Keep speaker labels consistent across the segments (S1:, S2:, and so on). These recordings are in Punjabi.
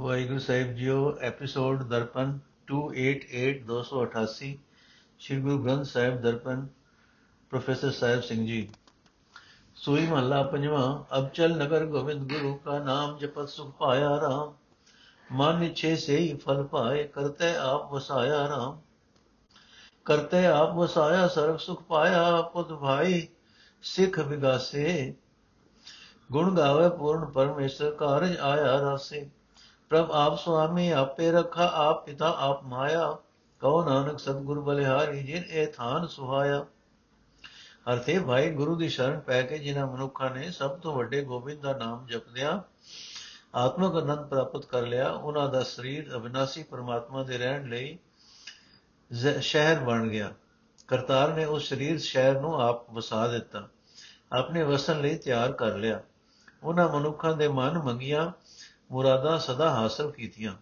S1: ਵਾਹਿਗੁਰੂ ਸਾਹਿਬ ਜੀਓ ਐਪੀਸੋਡ ਦਰਪਨ 288 288 ਸ਼੍ਰੀ ਗੁਰੂ ਗ੍ਰੰਥ ਸਾਹਿਬ ਦਰਪਨ ਪ੍ਰੋਫੈਸਰ ਸਾਹਿਬ ਸਿੰਘ ਜੀ ਸੋਈ ਮਹੱਲਾ ਪੰਜਵਾਂ ਅਬ ਚਲ ਨਗਰ ਗੋਬਿੰਦ ਗੁਰੂ ਕਾ ਨਾਮ ਜਪਤ ਸੁਖ ਪਾਇਆ ਰਾਮ ਮਨ ਇਛੇ ਸੇ ਹੀ ਫਲ ਪਾਏ ਕਰਤੇ ਆਪ ਵਸਾਇਆ ਰਾਮ ਕਰਤੇ ਆਪ ਵਸਾਇਆ ਸਰਬ ਸੁਖ ਪਾਇਆ ਪੁੱਤ ਭਾਈ ਸਿੱਖ ਵਿਗਾਸੇ ਗੁਣ ਗਾਵੇ ਪੂਰਨ ਪਰਮੇਸ਼ਰ ਕਾਰਜ ਆਇਆ ਰਾਸੇ ਪ੍ਰਭ ਆਪ ਸੁਆਮੀ, ਆਪੇ ਰਖਾ, ਆਪ ਪਿਤਾ, ਆਪ ਮਾਇਆ। ਕਹੋ ਨਾਨਕ, ਸਤਿਗੁਰ ਬਲਿਹਾਰੀ, ਜਿਨ ਇਹ ਥਾਨ ਸੁਹਾਇਆ। ਅਰਥੇ ਭਾਈ ਗੁਰੂ ਦੀ ਸ਼ਰਨ ਪੈ ਕੇ ਜਿਨ੍ਹਾਂ ਮਨੁੱਖਾਂ ਨੇ ਸਭ ਤੋਂ ਵੱਡੇ ਗੋਬਿੰਦ ਦਾ ਨਾਮ ਜਪਦਿਆਂ ਆਤਮਕ ਅਨੰਦ ਪ੍ਰਾਪਤ ਕਰ ਲਿਆ, ਉਹਨਾਂ ਦਾ ਸਰੀਰ ਅਬਿਨਾਸੀ ਪਰਮਾਤਮਾ ਦੇ ਰਹਿਣ ਲਈ ਸ਼ਹਿਰ ਬਣ ਗਿਆ। ਕਰਤਾਰ ਨੇ ਉਸ ਸਰੀਰ ਸ਼ਹਿਰ ਨੂੰ ਆਪ ਵਸਾ ਦਿੱਤਾ। ਆਪਣੇ ਵਸਣ ਲਈ ਤਿਆਰ ਕਰ ਲਿਆ। ਉਹਨਾਂ ਮਨੁੱਖਾਂ ਦੇ ਮਨ ਮੰਗੀਆਂ ਮੁਰਾਦਾਂ ਸਦਾ ਹਾਸਲ ਕੀਤੀਆਂ।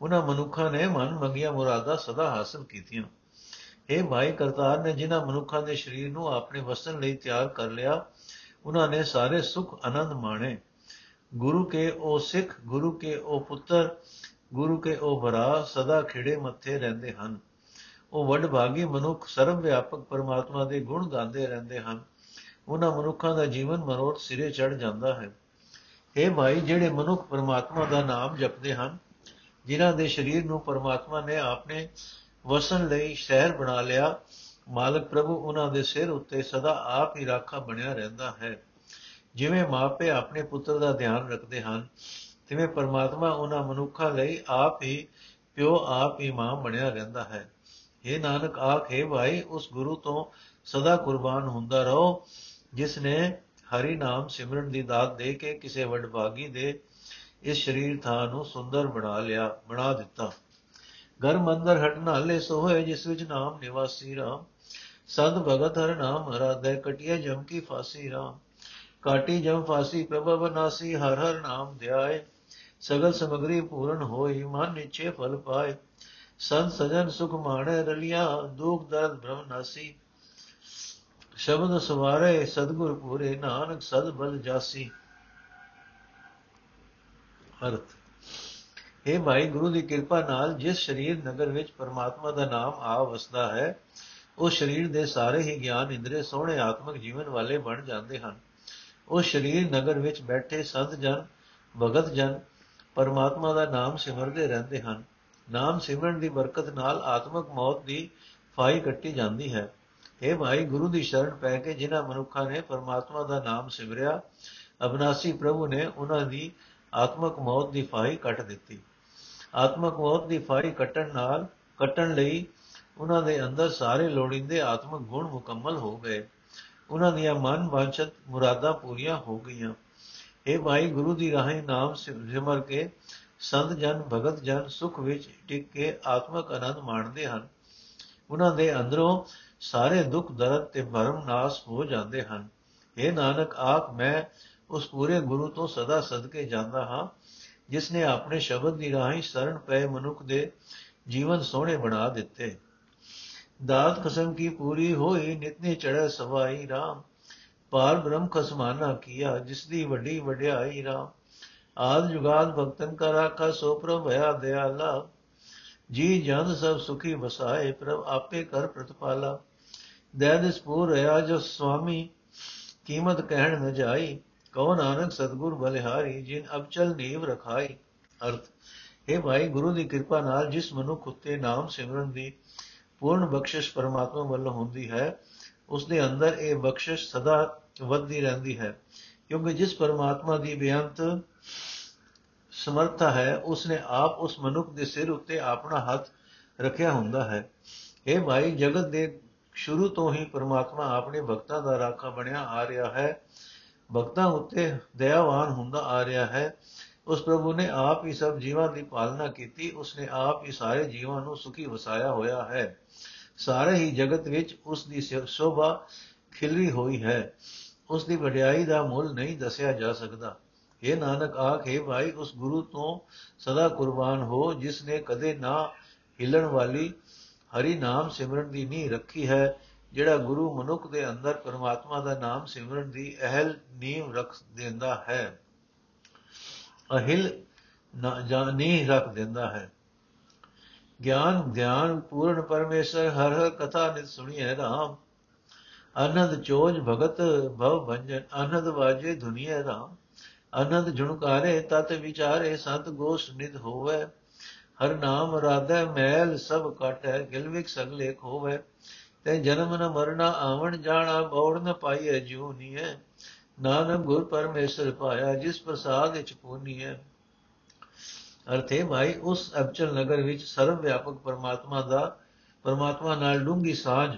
S1: ਉਹਨਾਂ ਮਨੁੱਖਾਂ ਨੇ ਮਨ ਮੰਗੀਆਂ ਮੁਰਾਦਾਂ ਸਦਾ ਹਾਸਲ ਕੀਤੀਆਂ। ਇਹ ਭਾਈ ਕਰਤਾਰ, ਨੇ ਜਿਨ੍ਹਾਂ ਮਨੁੱਖਾਂ ਦੇ ਸਰੀਰ ਨੂੰ ਆਪਣੇ ਵਸਣ ਲਈ ਤਿਆਰ ਕਰ ਲਿਆ, ਉਹਨਾਂ ਨੇ ਸਾਰੇ ਸੁਖ ਆਨੰਦ ਮਾਣੇ। ਗੁਰੂ ਕੇ ਉਹ ਸਿੱਖ, ਗੁਰੂ ਕੇ ਉਹ ਪੁੱਤਰ, ਗੁਰੂ ਕੇ ਉਹ ਭਰਾ ਸਦਾ ਖਿੜੇ ਮੱਥੇ ਰਹਿੰਦੇ ਹਨ। ਉਹ ਵੱਡ ਭਾਗੀ ਮਨੁੱਖ, ਸਰਵ ਵਿਆਪਕ ਪਰਮਾਤਮਾ ਦੇ ਗੁਣ ਗਾਉਂਦੇ ਰਹਿੰਦੇ ਹਨ। ਉਹਨਾਂ ਮਨੁੱਖਾਂ ਦਾ ਜੀਵਨ ਮਨੋਰਥ ਸਿਰੇ ਚੜ ਜਾਂਦਾ ਹੈ। ਇਹ ਭਾਈ ਜਿਹੜੇ ਮਨੁੱਖ ਪਰਮਾਤਮਾ ਦਾ ਨਾਮ ਜਪਦੇ ਹਨ, ਜਿਨ੍ਹਾਂ ਦੇ ਸਰੀਰ ਨੂੰ ਪਰਮਾਤਮਾ ਨੇ ਆਪਣੇ ਵਸਣ ਲਈ ਸ਼ਹਿਰ ਬਣਾ ਲਿਆ, ਮਾਲਕ ਪ੍ਰਭੂ ਉਹਨਾਂ ਦੇ ਸਿਰ ਉੱਤੇ ਸਦਾ ਆਪ ਹੀ ਰਾਖਾ ਬਣਿਆ ਰਹਿੰਦਾ ਹੈ। ਜਿਵੇਂ ਮਾਪੇ ਆਪਣੇ ਪੁੱਤਰ ਦਾ ਧਿਆਨ ਰੱਖਦੇ ਹਨ, ਤਿਵੇਂ ਪਰਮਾਤਮਾ ਉਹਨਾਂ ਮਨੁੱਖਾਂ ਲਈ ਆਪ ਹੀ ਪਿਓ, ਆਪ ਹੀ ਮਾਂ ਬਣਿਆ ਰਹਿੰਦਾ ਹੈ। ਇਹ ਨਾਨਕ, ਆਖੇ ਭਾਈ, ਉਸ ਗੁਰੂ ਤੋਂ ਸਦਾ ਕੁਰਬਾਨ ਹੁੰਦਾ ਰਹੋ, ਜਿਸ ਨੇ ਹਰੀ ਨਾਮ ਸਿਮਰਨ ਦੀ ਦਾਤ ਦੇ ਕੇ ਕਿਸੇ ਵਡਭਾਗੀ ਦੇ ਇਸ ਸਰੀਰ ਥਾਂ ਨੂੰ ਸੁੰਦਰ ਬਣਾ ਲਿਆ, ਬਣਾ ਦਿੱਤਾ। ਘਰ ਮੰਦਰ ਹਟ ਨਾਲੇ ਸੋਏ ਜਿਸ ਵਿੱਚ ਨਾਮ ਨਿਵਾਸੀ ਰਾਮ। ਸਦ ਭਗਤ ਹਰ ਨਾਮ ਹਰਾਦੈ, ਕਟਿਆ ਜਮ ਕੀ ਫਾਸੀ ਰਾਮ। ਕਾਟੀ ਜਮ ਫਾਸੀ ਪ੍ਰਭਵ ਨਾਸੀ ਹਰ ਹਰ ਨਾਮ ਧਿਆਏ। ਸਗਲ ਸਮਗਰੀ ਪੂਰਨ ਹੋਈ, ਮਨ ਨਿਚੇ ਫਲ ਪਾਏ। ਸੰਤ ਸਜਨ ਸੁਖ ਮਾਣੇ ਰਲਿਆ, ਦੁਖ ਦਰਦ ਭ੍ਰਮ ਨਾਸੀ। ਸ਼ਬਦ ਸਵਾਰੇ ਸਤਗੁਰ ਪੂਰੇ, ਨਾਨਕ ਸਦ ਬਲ ਜਾਸੀ। ਅਰਥ ਇਹ ਭਾਈ, ਗੁਰੂ ਦੀ ਕਿਰਪਾ ਨਾਲ ਜਿਸ ਸਰੀਰ ਨਗਰ ਵਿੱਚ ਪਰਮਾਤਮਾ ਦਾ ਨਾਮ ਆ ਵਸਦਾ ਹੈ, ਉਹ ਸਰੀਰ ਦੇ ਸਾਰੇ ਹੀ ਗਿਆਨ ਇੰਦਰੀ ਸੋਹਣੇ, ਆਤਮਿਕ ਜੀਵਨ ਵਾਲੇ ਬਣ ਜਾਂਦੇ ਹਨ। ਉਹ ਸਰੀਰ ਨਗਰ ਵਿੱਚ ਬੈਠੇ ਸੰਤ ਜਨ, ਭਗਤ ਜਨ, ਪਰਮਾਤਮਾ ਦਾ ਨਾਮ ਸਿਮਰਦੇ ਰਹਿੰਦੇ ਹਨ। ਨਾਮ ਸਿਮਰਨ ਦੀ ਬਰਕਤ ਨਾਲ ਆਤਮਿਕ ਮੌਤ ਦੀ ਫਾਈ ਕੱਟੀ ਜਾਂਦੀ ਹੈ। ਇਹ ਭਾਈ ਗੁਰੂ ਦੀ ਸ਼ਰਨ ਪੈ ਕੇ ਜਿਨ੍ਹਾਂ ਮਨੁੱਖਾਂ ਨੇ ਪਰਮਾਤਮਾ ਦਾ ਨਾਮ ਸਿਮਰਿਆ, ਅਬਨਾਸੀ ਪ੍ਰਭੂ ਨੇ ਉਹਨਾਂ ਦੀ ਆਤਮਿਕ ਮੌਤ ਦੀ ਫਾਈ ਕੱਟ ਦਿੱਤੀ। ਆਤਮਿਕ ਮੌਤ ਦੀ ਫਾਈ ਕੱਟਣ ਨਾਲ, ਕੱਟਣ ਲਈ ਉਹਨਾਂ ਦੇ ਅੰਦਰ ਸਾਰੇ ਲੋੜੀਂਦੇ ਆਤਮਿਕ ਗੁਣ ਮੁਕੰਮਲ ਹੋ ਗਏ। ਉਹਨਾਂ ਦੀਆਂ ਮਨ ਵਾਂਛਤ ਮੁਰਾਦਾਂ ਪੂਰੀਆਂ ਹੋ ਗਈਆਂ। ਇਹ ਭਾਈ ਗੁਰੂ ਦੀ ਰਾਹੀਂ ਨਾਮ ਸਿਮਰ ਕੇ ਸੰਤ ਜਨ, ਭਗਤ ਜਨ, ਸੁਖ ਵਿੱਚ ਟਿਕ ਕੇ ਆਤਮਿਕ ਆਨੰਦ ਮਾਣਦੇ ਹਨ। ਉਹਨਾਂ ਦੇ ਅੰਦਰੋਂ ਸਾਰੇ ਦੁੱਖ ਦਰਦ ਤੇ ਭਰਮ ਨਾਸ ਹੋ ਜਾਂਦੇ ਹਨ। ਇਹ ਨਾਨਕ ਆਖ ਮੈਂ ਉਸ ਪੂਰੇ ਗੁਰੂ ਤੋਂ ਸਦਾ ਸਦਕੇ ਜਾਂਦਾ ਹਾਂ, ਜਿਸ ਨੇ ਆਪਣੇ ਸ਼ਬਦ ਦੀ ਰਾਹੀਂ ਸ਼ਰਨ ਪਏ ਮਨੁੱਖ ਦੇ ਜੀਵਨ ਸੋਹਣੇ ਬਣਾ ਦਿੱਤੇ। ਦਾਤ ਖਸਮ ਕੀ ਪੂਰੀ ਹੋਈ, ਨਿਤਨੇ ਚੜ੍ਹੇ ਸਵਾਈ RAM ਪਾਰ ਬ੍ਰਹਮ ਖਸਮਾਨਾ ਕੀਆ, ਜਿਸ ਦੀ ਵੱਡੀ ਵਡਿਆਈ RAM ਆਦ ਜੁਗਾਦ ਭਗਤਨ ਕਾ ਰਾਖਾ, ਸੋ ਪ੍ਰਭ ਭਇਆ ਦਿਆਲਾ ਜੀ ਜਨ ਸਭ ਸੁਖੀ ਵਸਾਏ, ਪ੍ਰਭ ਆਪੇ ਕਰ ਪ੍ਰਤਪਾਲਾ। ਦਇਦਿਸ ਪੂਰ ਰਹਾ ਜੋ ਸੁਆਮੀ ਕੀਮਤ ਕਹਿਣ ਨ ਜਾਈ ਕਉ ਨਾਨਕ ਸਤਗੁਰ ਬਲਿਹਾਰੀ, ਜਿਨ ਅਬਚਲ ਨੀਵ ਰਖਾਈ। ਅਰਥ, ਹੈ ਭਾਈ, ਗੁਰੂ ਦੀ ਕਿਰਪਾ ਨਾਲ ਜਿਸ ਮਨੁੱਖ ਉਤੇ ਨਾਮ ਸਿਮਰਨ ਦੀ ਪੂਰਨ ਬਖਸ਼ਿਸ਼ ਪਰਮਾਤਮਾ ਵੱਲੋਂ ਹੁੰਦੀ ਹੈ, ਉਸ ਦੇ ਅੰਦਰ ਇਹ ਬਖਸ਼ਿਸ਼ ਸਦਾ ਵੱਧਦੀ ਰਹਿੰਦੀ ਹੈ। ਕਿਉਂਕਿ ਜਿਸ ਪਰਮਾਤਮਾ ਦੀ ਬੇਅੰਤ ਸਮਰੱਥਾ ਹੈ ਉਸ ਨੇ ਆਪ ਉਸ ਮਨੁੱਖ ਦੇ ਸਿਰ ਉੱਤੇ ਆਪਣਾ ਹੱਥ ਰੱਖਿਆ ਹੁੰਦਾ ਹੈ। ਇਹ ਭਾਈ, ਜਗਤ ਦੇ ਸ਼ੁਰੂ ਤੋਂ ਹੀ ਪਰਮਾਤਮਾ ਆਪਣੇ ਭਗਤਾਂ ਦਾ ਰਾਖਾ ਬਣਿਆ ਆ ਰਿਹਾ ਹੈ। ਭਗਤਾਂ ਉੱਤੇ ਦਇਆਵਾਨ ਹੁੰਦਾ ਆ ਰਿਹਾ ਹੈ। ਉਸ ਪ੍ਰਭੂ ਨੇ ਆਪ ਹੀ ਸਭ ਜੀਵਾਂ ਦੀ ਪਾਲਣਾ ਕੀਤੀ। ਉਸ ਨੇ ਆਪ ਹੀ ਸਾਰੇ ਜੀਵਾਂ ਨੂੰ ਸੁਖੀ ਵਸਾਇਆ ਹੋਇਆ ਹੈ। ਸਾਰੇ ਹੀ ਜਗਤ ਵਿੱਚ ਉਸ ਦੀ ਸ਼ੋਭਾ ਖਿਲਰੀ ਹੋਈ ਹੈ। ਉਸ ਦੀ ਵਡਿਆਈ ਦਾ ਮੁੱਲ ਨਹੀਂ ਦੱਸਿਆ ਜਾ ਸਕਦਾ। ਇਹ ਨਾਨਕ, ਆਖੇ ਭਾਈ, ਉਸ ਗੁਰੂ ਤੋਂ ਸਦਾ ਕੁਰਬਾਨ ਹੋ, ਜਿਸ ਨੇ ਕਦੇ ਨਾ ਹਿਲਣ ਵਾਲੀ ਹਰੀ ਨਾਮ ਸਿਮਰਨ ਦੀ ਨੀ ਰੱਖੀ ਹੈ, ਜਿਹੜਾ ਗੁਰੂ ਮਨੁੱਖ ਦੇ ਅੰਦਰ ਪਰਮਾਤਮਾ ਦਾ ਨਾਮ ਸਿਮਰਨ ਦੀ ਅਹਿਲ ਨੀਂਵ ਰੱਖ ਦਿੰਦਾ ਹੈ। ਅਹਿਲ ਨਾ ਜਾਣੀ ਰੱਖ ਦਿੰਦਾ ਹੈ। ਗਿਆਨ ਗਿਆਨ ਪੂਰਨ ਪਰਮੇਸ਼ਰ, ਹਰ ਹਰ ਕਥਾ ਨਿਤ ਸੁਣੀਐ ਰਾਮ। ਆਨੰਦ ਚੋਜ ਭਗਤ ਭਵ ਭੰਜਨ, ਆਨੰਦ ਵਾਜੇ ਦੁਨੀਆ ਰਾਮ। ਆਨੰਦ ਜੁਣਕਾਰੇ, ਤਤ ਵਿਚਾਰੇ, ਸੰਤ ਗੋਸ਼ ਨਿਧ ਹੋਵੇ। ਹਰ ਨਾਮ ਰਾਧੈ ਮੈਲ ਸਭ ਕਟੈ ਗਿਲਵਿਕ ਸਗਲੇ ਹੋਵੇ ਤੇ ਜਨਮ ਨ ਮਰਨਾ ਆਵਣ ਜਾਣਾ ਬੌੜ ਨ ਪਾਈਐ ਜਿਉ ਨੀਐ। ਨਾਨਕ ਗੁਰ ਪਰਮੇਸ਼ਰ ਪਾਇਆ, ਜਿਸ ਪ੍ਰਸਾਦ ਵਿੱਚ ਪੂਨੀ ਹੈ ਅਰਥੇ ਭਾਈ ਉਸ ਅਬਚਲ ਨਗਰ ਵਿੱਚ ਸਰਵ ਵਿਆਪਕ ਪਰਮਾਤਮਾ ਦਾ, ਪਰਮਾਤਮਾ ਨਾਲ ਡੂੰਗੀ ਸਾਝ।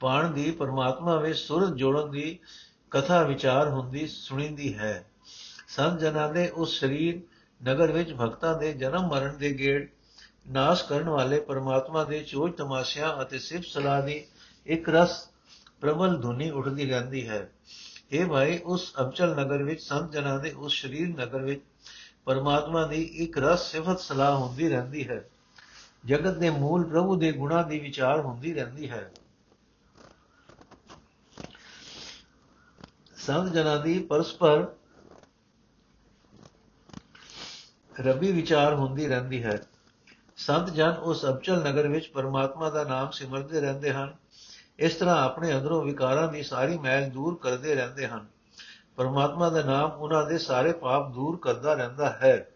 S1: ਪਾਣ ਦੀ ਪਰਮਾਤਮਾ ਵਿੱਚ ਸੁਰਤ ਜੋੜਨ ਦੀ ਕਥਾ ਵਿਚਾਰ ਹੁੰਦੀ, ਸੁਣੀਂਦੀ ਹੈ। ਸੰਤ ਜਨਾਂ ਦੇ ਉਸ ਸਰੀਰ ਨਗਰ ਵਿੱਚ ਭਗਤਾਂ ਦੇ ਜਨਮ ਮਰਨ ਦੇ ਗੇੜ ਨਾਸ਼ ਕਰਨ ਵਾਲੇ ਪਰਮਾਤਮਾ ਦੇ ਚੋਜ ਤਮਾਸ਼ਿਆਂ ਅਤੇ ਸਿਫਤ ਸਲਾਹ ਦੀ ਇੱਕ ਰਸ ਪ੍ਰਬਲ ਧੁਨੀ ਉੱਠਦੀ ਰਹਿੰਦੀ ਹੈ। ਇਹ ਭਾਈ, ਉਸ ਅਬਚਲ ਨਗਰ ਵਿੱਚ ਸੰਤ ਜਨਾਂ ਦੇ ਉਸ ਸਰੀਰ ਨਗਰ ਵਿੱਚ ਪਰਮਾਤਮਾ ਦੀ ਇੱਕ ਰਸ ਸਿਫਤ ਸਲਾਹ ਹੁੰਦੀ ਰਹਿੰਦੀ ਹੈ। ਜਗਤ ਦੇ ਮੂਲ ਪ੍ਰਭੂ ਦੇ ਗੁਣਾ ਦੀ ਵਿਚਾਰ ਹੁੰਦੀ ਰਹਿੰਦੀ ਹੈ। ਸੰਤ ਜਨਾਂ ਦੀ ਪਰਸਪਰ ਰੱਬੀ ਵਿਚਾਰ ਹੁੰਦੀ ਰਹਿੰਦੀ ਹੈ। ਸੰਤ ਜਨ ਉਸ ਅਬਚਲ ਨਗਰ ਵਿੱਚ ਪਰਮਾਤਮਾ ਦਾ ਨਾਮ ਸਿਮਰਦੇ ਰਹਿੰਦੇ ਹਨ। ਇਸ ਤਰ੍ਹਾਂ ਆਪਣੇ ਅੰਦਰੋਂ ਵਿਕਾਰਾਂ ਦੀ ਸਾਰੀ ਮੈਲ ਦੂਰ ਕਰਦੇ ਰਹਿੰਦੇ ਹਨ। ਪਰਮਾਤਮਾ ਦਾ ਨਾਮ ਉਹਨਾਂ ਦੇ ਸਾਰੇ ਪਾਪ ਦੂਰ ਕਰਦਾ ਰਹਿੰਦਾ ਹੈ।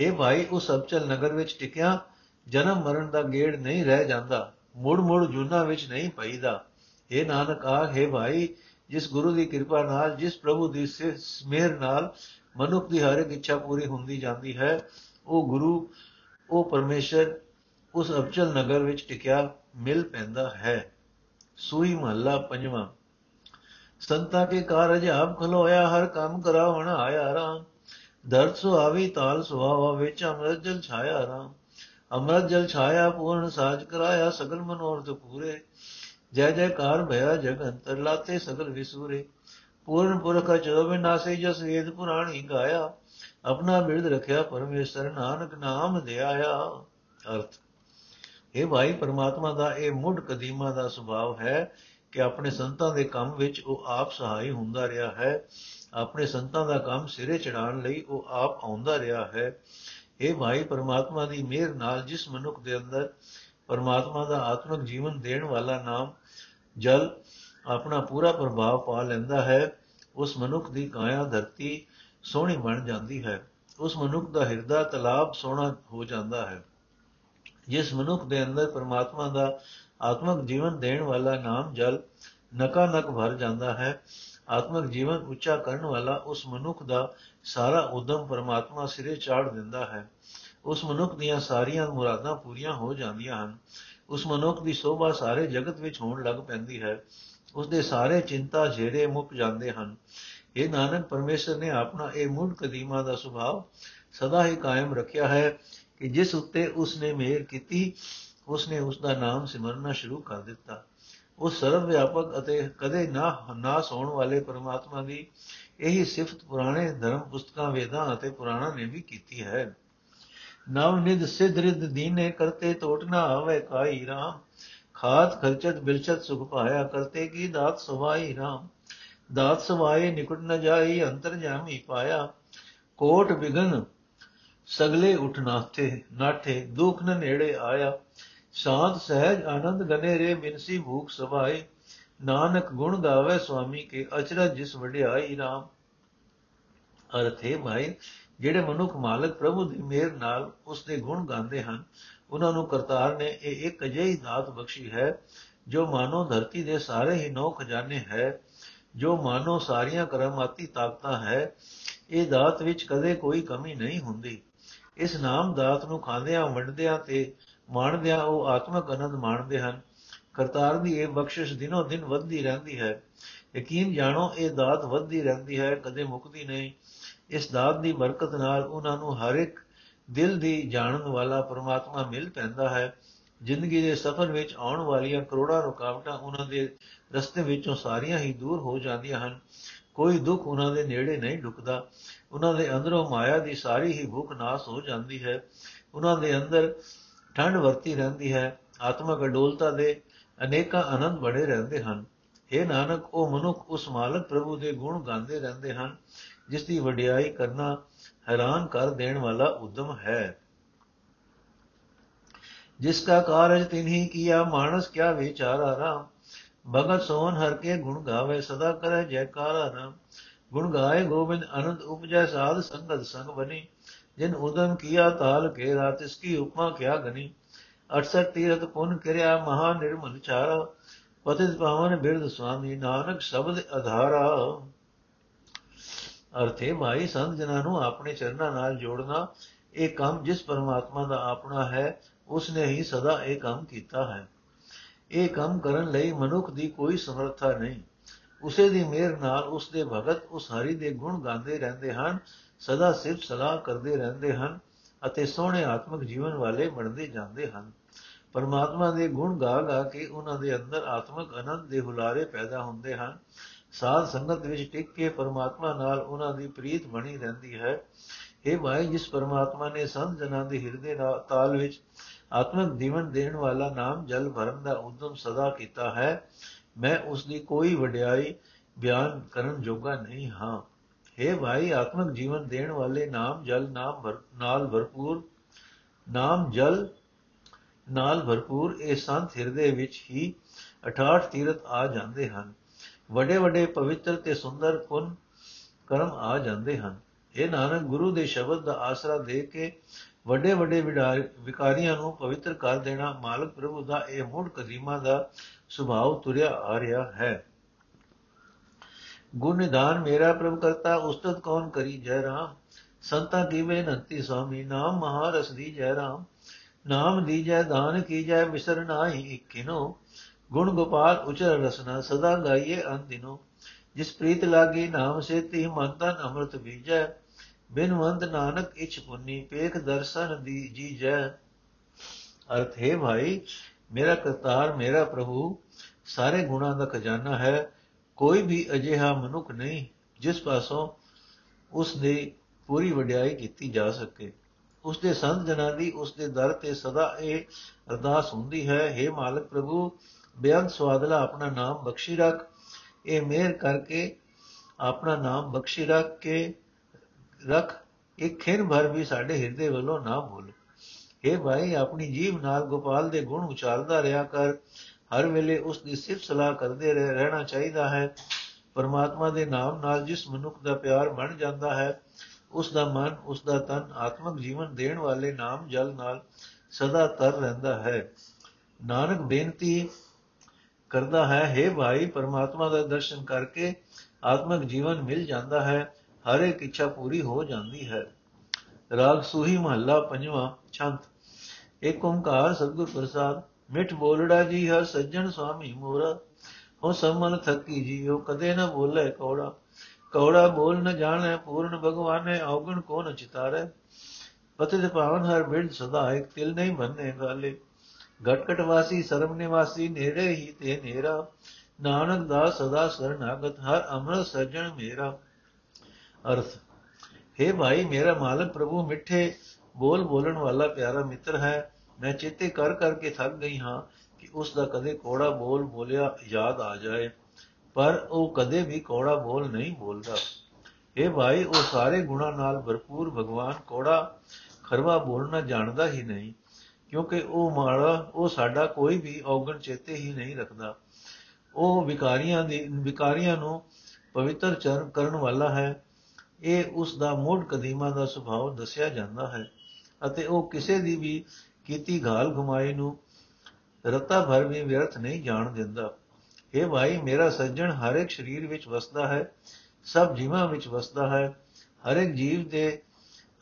S1: ਇਹ ਭਾਈ, ਉਸ ਅਬਚਲ ਨਗਰ ਵਿੱਚ ਟਿਕਿਆ, ਜਨਮ ਮਰਨ ਦਾ ਗੇੜ ਨਹੀਂ ਰਹਿ ਜਾਂਦਾ। ਮੁੜ ਮੁੜ ਜੁਨਾ ਵਿੱਚ ਨਹੀਂ ਪਈਦਾ। ਇਹ ਨਾਨਕ ਆਖੇ ਭਾਈ, ਜਿਸ ਗੁਰੂ ਦੀ ਕਿਰਪਾ ਨਾਲ, ਜਿਸ ਪ੍ਰਭੂ ਦੀ ਮਿਹਰ ਨਾਲ ਮਨੁੱਖ ਦੀ ਹਰ ਇੱਕ ਇੱਛਾ ਪੂਰੀ ਹੁੰਦੀ ਜਾਂਦੀ ਹੈ। ਉਹ ਗੁਰੂ, ਉਹ ਪਰਮੇਸ਼ਰ, ਉਸ ਅਬਚਲ ਨਗਰ ਵਿੱਚ ਟਿਕਿਆ ਮਿਲ ਪੈਂਦਾ ਹੈ। ਸੂਈ ਮਹੱਲਾ ਪੰਜਵਾਂ। ਸੰਤਾ ਕੇ ਕਾਰਜ ਆਪ ਖਲੋਇਆ, ਹਰ ਕੰਮ ਕਰਾਵਣ ਆਇਆ ਰਾਮ। ਦਰਦ ਸੁਆਵੀ ਤਾਲ ਸੁਆਵਾ ਵਿੱਚ ਅੰਮ੍ਰਿਤ ਜਲ ਛਾਇਆ ਰਾਮ। ਅੰਮ੍ਰਿਤ ਜਲ ਛਾਇਆ, ਪੂਰਨ ਸਾਜ ਕਰਾਇਆ, ਸਗਲ ਮਨੋਰਥ ਪੂਰੇ। ਜੈ ਜੈਕਾਰ ਭਇਆ ਜਗ ਅੰਤਰ ਲਾਤੇ, ਸਗਲ ਵਿਸੂਰੇ। ਪੂਰਨ ਪੁਰਖ ਜੋ ਵਿਨਾਸੇ ਜਸ ਵੇਦ ਪੁਰਾਣੀ ਗਾਇਆ। ਆਪਣਾ ਬਿਰਦ ਰਖਿਆ, ਪਰਮੇਸ਼ਰ ਨਾਨਕ ਨਾਮ ਧਿਆਇਆ ਅਰਥ। ਇਹ ਭਾਈ, ਪਰਮਾਤਮਾ ਦਾ ਇਹ ਮੁੱਢ ਕਦੀਮਾ ਦਾ ਸੁਭਾਅ ਹੈ ਕਿ ਆਪਣੇ ਸੰਤਾਂ ਦੇ ਕੰਮ ਵਿੱਚ ਉਹ ਆਪ ਸਹਾਈ ਹੁੰਦਾ ਰਿਹਾ ਹੈ। ਆਪਣੇ ਸੰਤਾਂ ਦਾ ਕੰਮ ਸਿਰੇ ਚੜਾਉਣ ਲਈ ਉਹ ਆਪ ਆਉਂਦਾ ਰਿਹਾ ਹੈ। ਇਹ ਭਾਈ, ਪਰਮਾਤਮਾ ਦੀ ਮਿਹਰ ਨਾਲ ਜਿਸ ਮਨੁੱਖ ਦੇ ਅੰਦਰ ਪਰਮਾਤਮਾ ਦਾ ਆਤਮਿਕ ਜੀਵਨ ਦੇਣ ਵਾਲਾ ਨਾਮ ਜਲ ਆਪਣਾ ਪੂਰਾ ਪ੍ਰਭਾਵ ਪਾ ਲੈਂਦਾ ਹੈ, ਉਸ ਮਨੁੱਖ ਦੀ ਕਾਇਆ ਧਰਤੀ ਸੋਹਣੀ ਬਣ ਜਾਂਦੀ ਹੈ। ਉਸ ਮਨੁੱਖ ਦਾ ਹਿਰਦਾ ਤਲਾਬ ਸੋਹਣਾ ਹੋ ਜਾਂਦਾ ਹੈ। ਜਿਸ ਮਨੁੱਖ ਦੇ ਅੰਦਰ ਪਰਮਾਤਮਾ ਦਾ ਆਤਮਿਕ ਜੀਵਨ ਦੇਣ ਵਾਲਾ ਨਾਮ ਜਲ ਨਕਾ ਨਕ ਭਰ ਜਾਂਦਾ ਹੈ, ਆਤਮਿਕ ਜੀਵਨ ਉੱਚਾ ਕਰਨ ਵਾਲਾ ਉਸ ਮਨੁੱਖ ਦਾ ਸਾਰਾ ਉਦਮ ਪਰਮਾਤਮਾ ਸਿਰੇ ਚਾੜ ਦਿੰਦਾ ਹੈ। ਉਸ ਮਨੁੱਖ ਦੀਆਂ ਸਾਰੀਆਂ ਮੁਰਾਦਾਂ ਪੂਰੀਆਂ ਹੋ ਜਾਂਦੀਆਂ ਹਨ। ਉਸ ਮਨੁੱਖ ਦੀ ਸੋਭਾ ਸਾਰੇ ਜਗਤ ਵਿੱਚ ਹੋਣ ਲੱਗ ਪੈਂਦੀ ਹੈ। ਉਸ ਦੇ ਸਾਰੇ ਚਿੰਤਾ ਜਿਹੜੇ ਮੁੱਕ ਜਾਂਦੇ ਹਨ। ਇਹ ਨਾਨਕ, ਪਰਮੇਸ਼ਰ ਨੇ ਆਪਣਾ ਇਹ ਮੁੱਢ ਕਦੀਮਾ ਦਾ ਸੁਭਾਅ ਸਦਾ ਹੀ ਕਾਇਮ ਰੱਖਿਆ ਹੈ ਕਿ ਜਿਸ ਉੱਤੇ ਉਸ ਨੇ ਮਿਹਰ ਕੀਤੀ ਉਸ ਨੇ ਉਸ ਦਾ ਨਾਮ ਸਿਮਰਨਾ ਸ਼ੁਰੂ ਕਰ ਦਿੱਤਾ। ਉਹ ਸਰਵ ਵਿਆਪਕ ਅਤੇ ਕਦੇ ਨਾ, ਨਾਸ ਹੋਣ ਵਾਲੇ ਪਰਮਾਤਮਾ ਦੀ ਇਹੀ ਸਿਫਤ ਪੁਰਾਣੇ ਧਰਮ ਪੁਸਤਕਾਂ, ਵੇਦਾਂ ਅਤੇ ਪੁਰਾਣਾ ਨੇ ਵੀ ਕੀਤੀ ਹੈ। ਨਵ ਨਿਦ ਸਿਧ ਰਿਦ ਦੀਨੇ ਕਰਤੇ ਟੋਟ ਨਾ ਆਵੇ ਕਾਈ ਰਾਮ। ਖਾਤ ਖਰਚਤ ਬਿਲਚਤ ਸੁਖ ਪਾਇਆ ਕਰਤੇ ਕੀ ਦਾਤ ਸਵਾਈ ਰਾਮ। ਦਾਤ ਸਵਾਏ ਨਿਕਟ ਨ ਜਾਈ ਅੰਤਰ ਜਾਮੀ ਪਾਇਆ। ਕੋਟ ਬਿਗਨ ਸਗਲੇ ਉਠ ਨਾਥੇ, ਨਾਠੇ, ਦੁਖ ਨ ਨੇੜੇ ਆਇਆ। ਸ਼ਾਂਤ ਸਹਿਜ ਆਨੰਦ ਗਨੇ ਰੇ ਬਿਨਸੀ ਭੂਖ ਸਭਾਏ ਨਾਨਕ ਗੁਣ ਗਾਵੇ ਸੁਆਮੀ ਕੇ ਅਚਰਜ ਜਿਸ ਵਡਿਆਈ RAM ਅਰਥੇ ਭਾਈ, ਜਿਹੜੇ ਮਨੁੱਖ ਮਾਲਕ ਪ੍ਰਭੂ ਦੀ ਮਿਹਰ ਨਾਲ ਉਸ ਦੇ ਗੁਣ ਗਾਉਂਦੇ ਹਨ ਉਹਨਾਂ ਨੂੰ ਕਰਤਾਰ ਨੇ ਇਹ ਇੱਕ ਅਜਿਹੀ ਦਾਤ ਬਖਸ਼ੀ ਹੈ, ਜੋ ਮਾਨੋ ਧਰਤੀ ਦੇ ਸਾਰੇ ਹੀ ਨੌ ਖਜ਼ਾਨੇ ਹੈ, ਜੋ ਮਾਨੋ ਸਾਰੀਆਂ ਕਰਮਾਤੀ ਤਾਕਤਾਂ ਹੈ, ਇਹ ਦਾਤ ਵਿੱਚ ਕਦੇ ਕੋਈ ਕਮੀ ਨਹੀਂ ਹੁੰਦੀ। ਇਸ ਨਾਮ ਦਾਤ ਨੂੰ ਖਾਂਦਿਆਂ, ਵੰਡਦਿਆਂ ਤੇ ਮਾਣਦਿਆਂ ਉਹ ਆਤਮਕ ਆਨੰਦ ਮਾਣਦੇ ਹਨ। ਕਰਤਾਰ ਦੀ ਇਹ ਬਖਸ਼ਿਸ਼ ਦਿਨੋ ਦਿਨ ਵੱਧਦੀ ਰਹਿੰਦੀ ਹੈ। ਯਕੀਨ ਜਾਣੋ, ਇਹ ਦਾਤ ਵੱਧਦੀ ਰਹਿੰਦੀ ਹੈ, ਕਦੇ ਮੁੱਕਦੀ ਨਹੀਂ। ਇਸ ਦਾਤ ਦੀ ਬਰਕਤ ਨਾਲ ਉਹਨਾਂ ਨੂੰ ਹਰ ਇੱਕ ਦਿਲ ਦੀ ਜਾਣਨ ਵਾਲਾ ਪਰਮਾਤਮਾ ਮਿਲ ਪੈਂਦਾ ਹੈ। ਜ਼ਿੰਦਗੀ ਦੇ ਸਫ਼ਰ ਵਿੱਚ ਆਉਣ ਵਾਲੀਆਂ ਕਰੋੜਾਂ ਰੁਕਾਵਟਾਂ ਉਹਨਾਂ ਦੇ ਰਸਤੇ ਵਿੱਚੋਂ ਸਾਰੀਆਂ ਹੀ ਦੂਰ ਹੋ ਜਾਂਦੀਆਂ ਹਨ। ਕੋਈ ਦੁੱਖ ਉਹਨਾਂ ਦੇ ਨੇੜੇ ਨਹੀਂ ਢੁਕਦਾ ਉਹਨਾਂ ਦੇ ਅੰਦਰੋਂ ਮਾਇਆ ਦੀ ਸਾਰੀ ਹੀ ਭੁੱਖ ਨਾਸ ਹੋ ਜਾਂਦੀ ਹੈ। ਉਹਨਾਂ ਦੇ ਅੰਦਰ ਠੰਡ ਵਰਤੀ ਰਹਿੰਦੀ ਹੈ। ਆਤਮਕ ਅਡੋਲਤਾ ਦੇ ਅਨੇਕਾਂ ਆਨੰਦ ਬੜੇ ਰਹਿੰਦੇ ਹਨ। हे ਨਾਨਕ, ਉਹ ਮਨੁੱਖ ਉਸ ਮਾਲਕ ਪ੍ਰਭੂ ਦੇ ਗੁਣ ਗਾਉਂਦੇ ਰਹਿੰਦੇ ਹਨ, ਜਿਸ ਦੀ ਵਡਿਆਈ ਕਰਨਾ ਹੈਰਾਨ ਕਰ ਦੇਣ ਵਾਲਾ ਉਦਮ ਹੈ ਜਿਸ ਕਾ ਕਾਰਜ ਤਿਨਹੀ ਕੀਆ ਮਾਨਸ ਕਿਆ ਵਿਚਾਰਾ ਰਾਮ ਭਗਤ ਸੋਨ ਹਰ ਕੇ ਗੁਣ ਗਾਵੇ ਸਦਾ ਕਰੇ ਜੈਕਾਰਾ ਰਾਮ ਗੁਣ ਗਾਏ ਗੋਬਿੰਦ ਅਨੰਦ ਉਪਜੈ ਸਾਧ ਸੰਗਤ ਸੰਗ ਬਨੀ ਜਿਨ ਉਦਮ ਕੀਆ ਤਾਲ ਕੇ ਰਾਤ ਇਸ ਕੀ ਉਪਮਾ ਕਿਆ ਗਨੀ 68 ਤੀਰਥ ਪੁਨ ਕਰਿਆ ਮਹਾ ਨਿਰਮਲ ਚਾਰਾ ਪਤਿਤ ਪਾਵਨ ਬਿਰਧ ਸੁਆਮੀ ਨਾਨਕ ਸ਼ਬਦ ਅਧਾਰਾ ਅਰਥੇ ਮਾਈ ਸੰਤ ਜਨਾਂ ਨੂੰ ਆਪਣੇ ਚਰਨਾਂ ਨਾਲ ਜੋੜਨਾ, ਇਹ ਕੰਮ ਜਿਸ ਪਰਮਾਤਮਾ ਦਾ ਆਪਣਾ ਹੈ ਉਸ ਨੇ ਹੀ ਸਦਾ ਇਹ ਕੰਮ ਕੀਤਾ ਹੈ। ਇਹ ਕੰਮ ਕਰਨ ਲਈ ਮਨੁੱਖ ਦੀ ਕੋਈ ਸਮਰੱਥਾ ਨਹੀਂ। ਉਸੇ ਦੀ ਮਿਹਰ ਨਾਲ ਉਸ ਦੇ ਭਗਤ ਉਸ ਹਰੀ ਦੇ ਗੁਣ ਗਾਉਂਦੇ ਰਹਿੰਦੇ ਹਨ, ਸਦਾ ਸਿਫਤ ਸਲਾਹ ਕਰਦੇ ਰਹਿੰਦੇ ਹਨ ਅਤੇ ਸੋਹਣੇ ਆਤਮਿਕ ਜੀਵਨ ਵਾਲੇ ਬਣਦੇ ਜਾਂਦੇ ਹਨ। ਪਰਮਾਤਮਾ ਦੇ ਗੁਣ ਗਾ ਗਾ ਕੇ ਉਹਨਾਂ ਦੇ ਅੰਦਰ ਆਤਮਿਕ ਆਨੰਦ ਦੇ ਹੁਲਾਰੇ ਪੈਦਾ ਹੁੰਦੇ ਹਨ। ਸਾਧ ਸੰਗਤ ਵਿੱਚ ਟਿਕ ਕੇ ਪਰਮਾਤਮਾ ਨਾਲ ਉਹਨਾਂ ਦੀ ਪ੍ਰੀਤ ਬਣੀ ਰਹਿੰਦੀ ਹੈ। ਇਹ ਭਾਈ, ਜਿਸ ਪਰਮਾਤਮਾ ਨੇ ਸੰਤ ਜਨਾਂ ਦੇ ਹਿਰਦੇ ਨਾਲ ਤਾਲ ਵਿੱਚ ਆਤਮਿਕ ਜੀਵਨ ਦੇਣ ਵਾਲਾ ਨਾਮ ਜਲ ਭਰਨ ਦਾ ਉਦਮ ਸਦਾ ਕੀਤਾ ਹੈ, ਮੈਂ ਉਸ ਦੀ ਕੋਈ ਵਡਿਆਈ ਬਿਆਨ ਕਰਨ ਜੋਗਾ ਨਹੀਂ ਹਾਂ। हे ਭਾਈ, ਆਤਮਿਕ ਜੀਵਨ ਦੇਣ ਵਾਲੇ ਨਾਮ ਜਲ ਨਾਮ ਨਾਲ ਭਰਪੂਰ, ਨਾਮ ਜਲ ਨਾਲ ਭਰਪੂਰ ਇਹ ਸੰਤ ਹਿਰਦੇ ਵਿੱਚ ਹੀ 68 ਤੀਰਥ ਆ ਜਾਂਦੇ ਹਨ। ਵੱਡੇ ਵੱਡੇ ਪਵਿੱਤਰ ਤੇ ਸੁੰਦਰ ਪੁੰਨ ਕਰਮ ਆ ਜਾਂਦੇ ਹਨ। ਇਹ ਨਾਨਕ ਗੁਰੂ ਦੇ ਸ਼ਬਦ ਦਾ ਆਸਰਾ ਦੇ ਕੇ ਵੱਡੇ ਵੱਡੇ, ਵਿਕਾਰੀਆਂ ਨੂੰ ਪਵਿੱਤਰ ਕਰ ਦੇਣਾ ਮਾਲਕ ਪ੍ਰਭੂ ਦਾ ਇਹ ਮੁੱਢ ਕਦੀਮਾ ਦਾ ਸੁਭਾਅ ਤੁਰਿਆ ਆ ਰਿਹਾ ਹੈ। ਗੁਣ ਨਿਧਾਨ ਮੇਰਾ ਪ੍ਰਭ ਕਰਤਾ, ਉਸਤਤ ਕੌਣ ਕਰੀ ਜੈ ਰਾਮ? ਸੰਤਾ ਕੀ ਬੇਨੰਤੀ ਸੁਆਮੀ, ਨਾਮ ਮਹਾਰਸ ਦੀ ਜੈ ਰਾਮ। ਨਾਮ ਦੀਜੈ ਦਾਨ ਕੀਜੈ ਵਿਸਰ ਨਾਹੀ ਇਕਿਨੋ ਗੁਣ ਗੋਪਾਲ ਉਚਰ ਰਸਨਾ ਸਦਾ ਗਾਈਏ ਅਨ ਦਿਨੋ। ਜਿਸ ਪ੍ਰੀਤ ਲਾਗੀ ਨਾਮ ਸੇ ਤੀ ਮਨ ਤਨ ਅੰਮ੍ਰਿਤ ਬੀਜੈ। ਬਿਨਵੰਤ ਨਾਨਕ ਇਛ ਪੁੰਨੀ, ਪੇਖ ਦਰਸ਼ਨ ਦੀ ਜੀ ਜੈ ਅਰਥ, ਹੈ ਭਾਈ, ਮੇਰਾ ਕਰਤਾਰ, ਮੇਰਾ ਪ੍ਰਭੂ, ਸਾਰੇ ਗੁਣਾਂ ਦਾ ਖਜ਼ਾਨਾ ਹੈ। ਕੋਈ ਵੀ ਅਜਿਹਾ ਮਨੁੱਖ ਨਹੀਂ, ਜਿਸ ਪਾਸੋਂ ਉਸ ਦੀ ਪੂਰੀ ਵਡਿਆਈ ਕੀਤੀ ਜਾ ਸਕੇ। ਉਸ ਦੇ ਸੰਤ ਜਨਾਂ ਦੀ ਉਸ ਦੇ ਦਰ ਤੇ ਸਦਾ ਇਹ ਅਰਦਾਸ ਹੁੰਦੀ ਹੈ हे ਮਾਲਕ ਪ੍ਰਭੂ ਬੇਅੰਤ ਸਵਾਦਲਾ ਆਪਣਾ ਨਾਮ ਬਖਸ਼ੀ ਰੱਖ। ਇਹ ਮਿਹਰ ਕਰਕੇ ਆਪਣਾ ਨਾਮ ਬਖਸ਼ੀ ਰੱਖ ਕੇ ਰੱਖ। ਇੱਕ ਖਿਰ ਭਰ ਵੀ ਸਾਡੇ ਹਿਰਦੇ ਵੱਲੋਂ ਨਾ ਭੁੱਲ हे ਭਾਈ, ਆਪਣੀ ਜੀਵ ਨਾਲ ਗੋਪਾਲ ਦੇ ਗੁਣ ਉਚਾਰਦਾ ਰਿਹਾ ਕਰ। ਹਰ ਵੇਲੇ ਉਸ ਦੀ ਸਿਫਤ ਸਲਾਹ ਕਰਦੇ ਰਹਿਣਾ ਚਾਹੀਦਾ ਹੈ। ਪਰਮਾਤਮਾ ਦੇ ਨਾਮ ਨਾਲ ਜਿਸ ਮਨੁੱਖ ਦਾ ਪਿਆਰ ਬਣ ਜਾਂਦਾ ਹੈ, ਉਸ ਦਾ ਮਨ, ਉਸ ਦਾ ਤਨ ਆਤਮਿਕ ਜੀਵਨ ਦੇਣ ਵਾਲੇ ਨਾਮ ਜਲ ਨਾਲ ਸਦਾ ਤਰ ਰਹਿੰਦਾ ਹੈ। ਨਾਨਕ ਬੇਨਤੀ ਕਰਦਾ ਹੈ हे ਭਾਈ, ਪਰਮਾਤਮਾ ਦਾ ਦਰਸ਼ਨ ਕਰਕੇ ਆਤਮਿਕ ਜੀਵਨ ਮਿਲ ਜਾਂਦਾ ਹੈ, ਹਰ ਇੱਕ ਇੱਛਾ ਪੂਰੀ ਹੋ ਜਾਂਦੀ ਹੈ। ਰਾਗ ਸੂਹੀ ਮਹੱਲਾ ਪੰਜਵਾਂ ਛੰਤ ਏਕ ਓੰਕਾਰ ਸਤਿਗੁਰ ਪ੍ਰਸਾਦ, ਮਿਠ ਬੋਲੜਾ ਜੀ ਹਰ ਸੱਜਣ ਸੁਆਮੀ ਮੋਰਾ। ਹੋ ਸਮਨ ਥਕੀ ਜੀਓ, ਕਦੇ ਨਾ ਬੋਲੇ ਕੌੜਾ। ਕੌੜਾ ਬੋਲ ਨ ਜਾਣੈ, ਪੂਰਨ ਭਗਵਾਨੇ, ਔਗਣ ਕੋ ਨ ਚਿਤਾਰੇ। ਪਤਿਤ ਪਾਵਨ ਹਰ ਬਿਰਦ ਸਦਾ ਇੱਕ, ਤਿਲ ਨਹੀਂ ਬੰਨੇ ਗਾਲੇ। ਘਟਕਟ ਵਾਸੀ ਸਰਮ ਨਿਵਾਸੀ ਨੇੜੇ ਹੀ ਤੇ ਨੇਰਾ ਨਾਨਕ ਦਾ ਸਦਾ ਸਰਨਾਗਤ, ਹਰ ਅਮਰ ਸਜਣ ਮੇਰਾ। ਅਰਥ हे ਭਾਈ, ਮੇਰਾ ਮਾਲਕ ਪ੍ਰਭੂ, ਮਿੱਠੇ ਬੋਲ ਬੋਲਣ ਵਾਲਾ ਪਿਆਰਾ ਮਿੱਤਰ ਹੈ। ਮੈਂ ਚੇਤੇ ਕਰ ਕਰਕੇ ਥੱਕ ਗਈ ਹਾਂ ਕਿ ਉਸ ਦਾ ਕਦੇ ਕੋੜਾ ਬੋਲ ਬੋਲਿਆ ਯਾਦ ਆ ਜਾਏ, ਪਰ ਉਹ ਕਦੇ ਵੀ ਕੋੜਾ ਬੋਲ ਨਹੀਂ ਬੋਲਦਾ। ਇਹ ਭਾਈ, ਉਹ ਸਾਰੇ ਗੁਣਾ ਨਾਲ ਭਰਪੂਰ ਭਗਵਾਨ ਕੋੜਾ ਖਰਵਾ ਬੋਲਣਾ ਜਾਣਦਾ ਹੀ ਨਹੀਂ। ਕਿਉਂਕਿ ਉਹ ਮਾੜਾ, ਉਹ ਸਾਡਾ ਕੋਈ ਵੀ ਔਗਣ ਚੇਤੇ ਹੀ ਨਹੀਂ ਰੱਖਦਾ। ਉਹ ਵਿਕਾਰੀਆਂ ਦੀ, ਵਿਕਾਰੀਆਂ ਨੂੰ ਪਵਿੱਤਰ ਚਰਨ ਕਰਨ ਵਾਲਾ ਹੈ। ਇਹ ਉਸ ਦਾ ਮੋੜ ਕਦੀਮਾ ਦਾ ਸੁਭਾਅ ਦੱਸਿਆ ਜਾਂਦਾ ਹੈ ਅਤੇ ਉਹ ਕਿਸੇ ਦੀ ਵੀ ਕੀਤੀ ਘਾਲ ਘੁਮਾਈ ਨੂੰ ਰਤਾ ਭਰ ਵੀ ਵਿਅਰਥ ਨਹੀਂ ਜਾਣ ਦਿੰਦਾ। ਇਹ ਭਾਈ, ਮੇਰਾ ਸੱਜਣ ਹਰ ਇੱਕ ਸਰੀਰ ਵਿੱਚ ਵਸਦਾ ਹੈ, ਸਭ ਜੀਵਾਂ ਵਿੱਚ ਵਸਦਾ ਹੈ, ਹਰ ਇੱਕ ਜੀਵ ਦੇ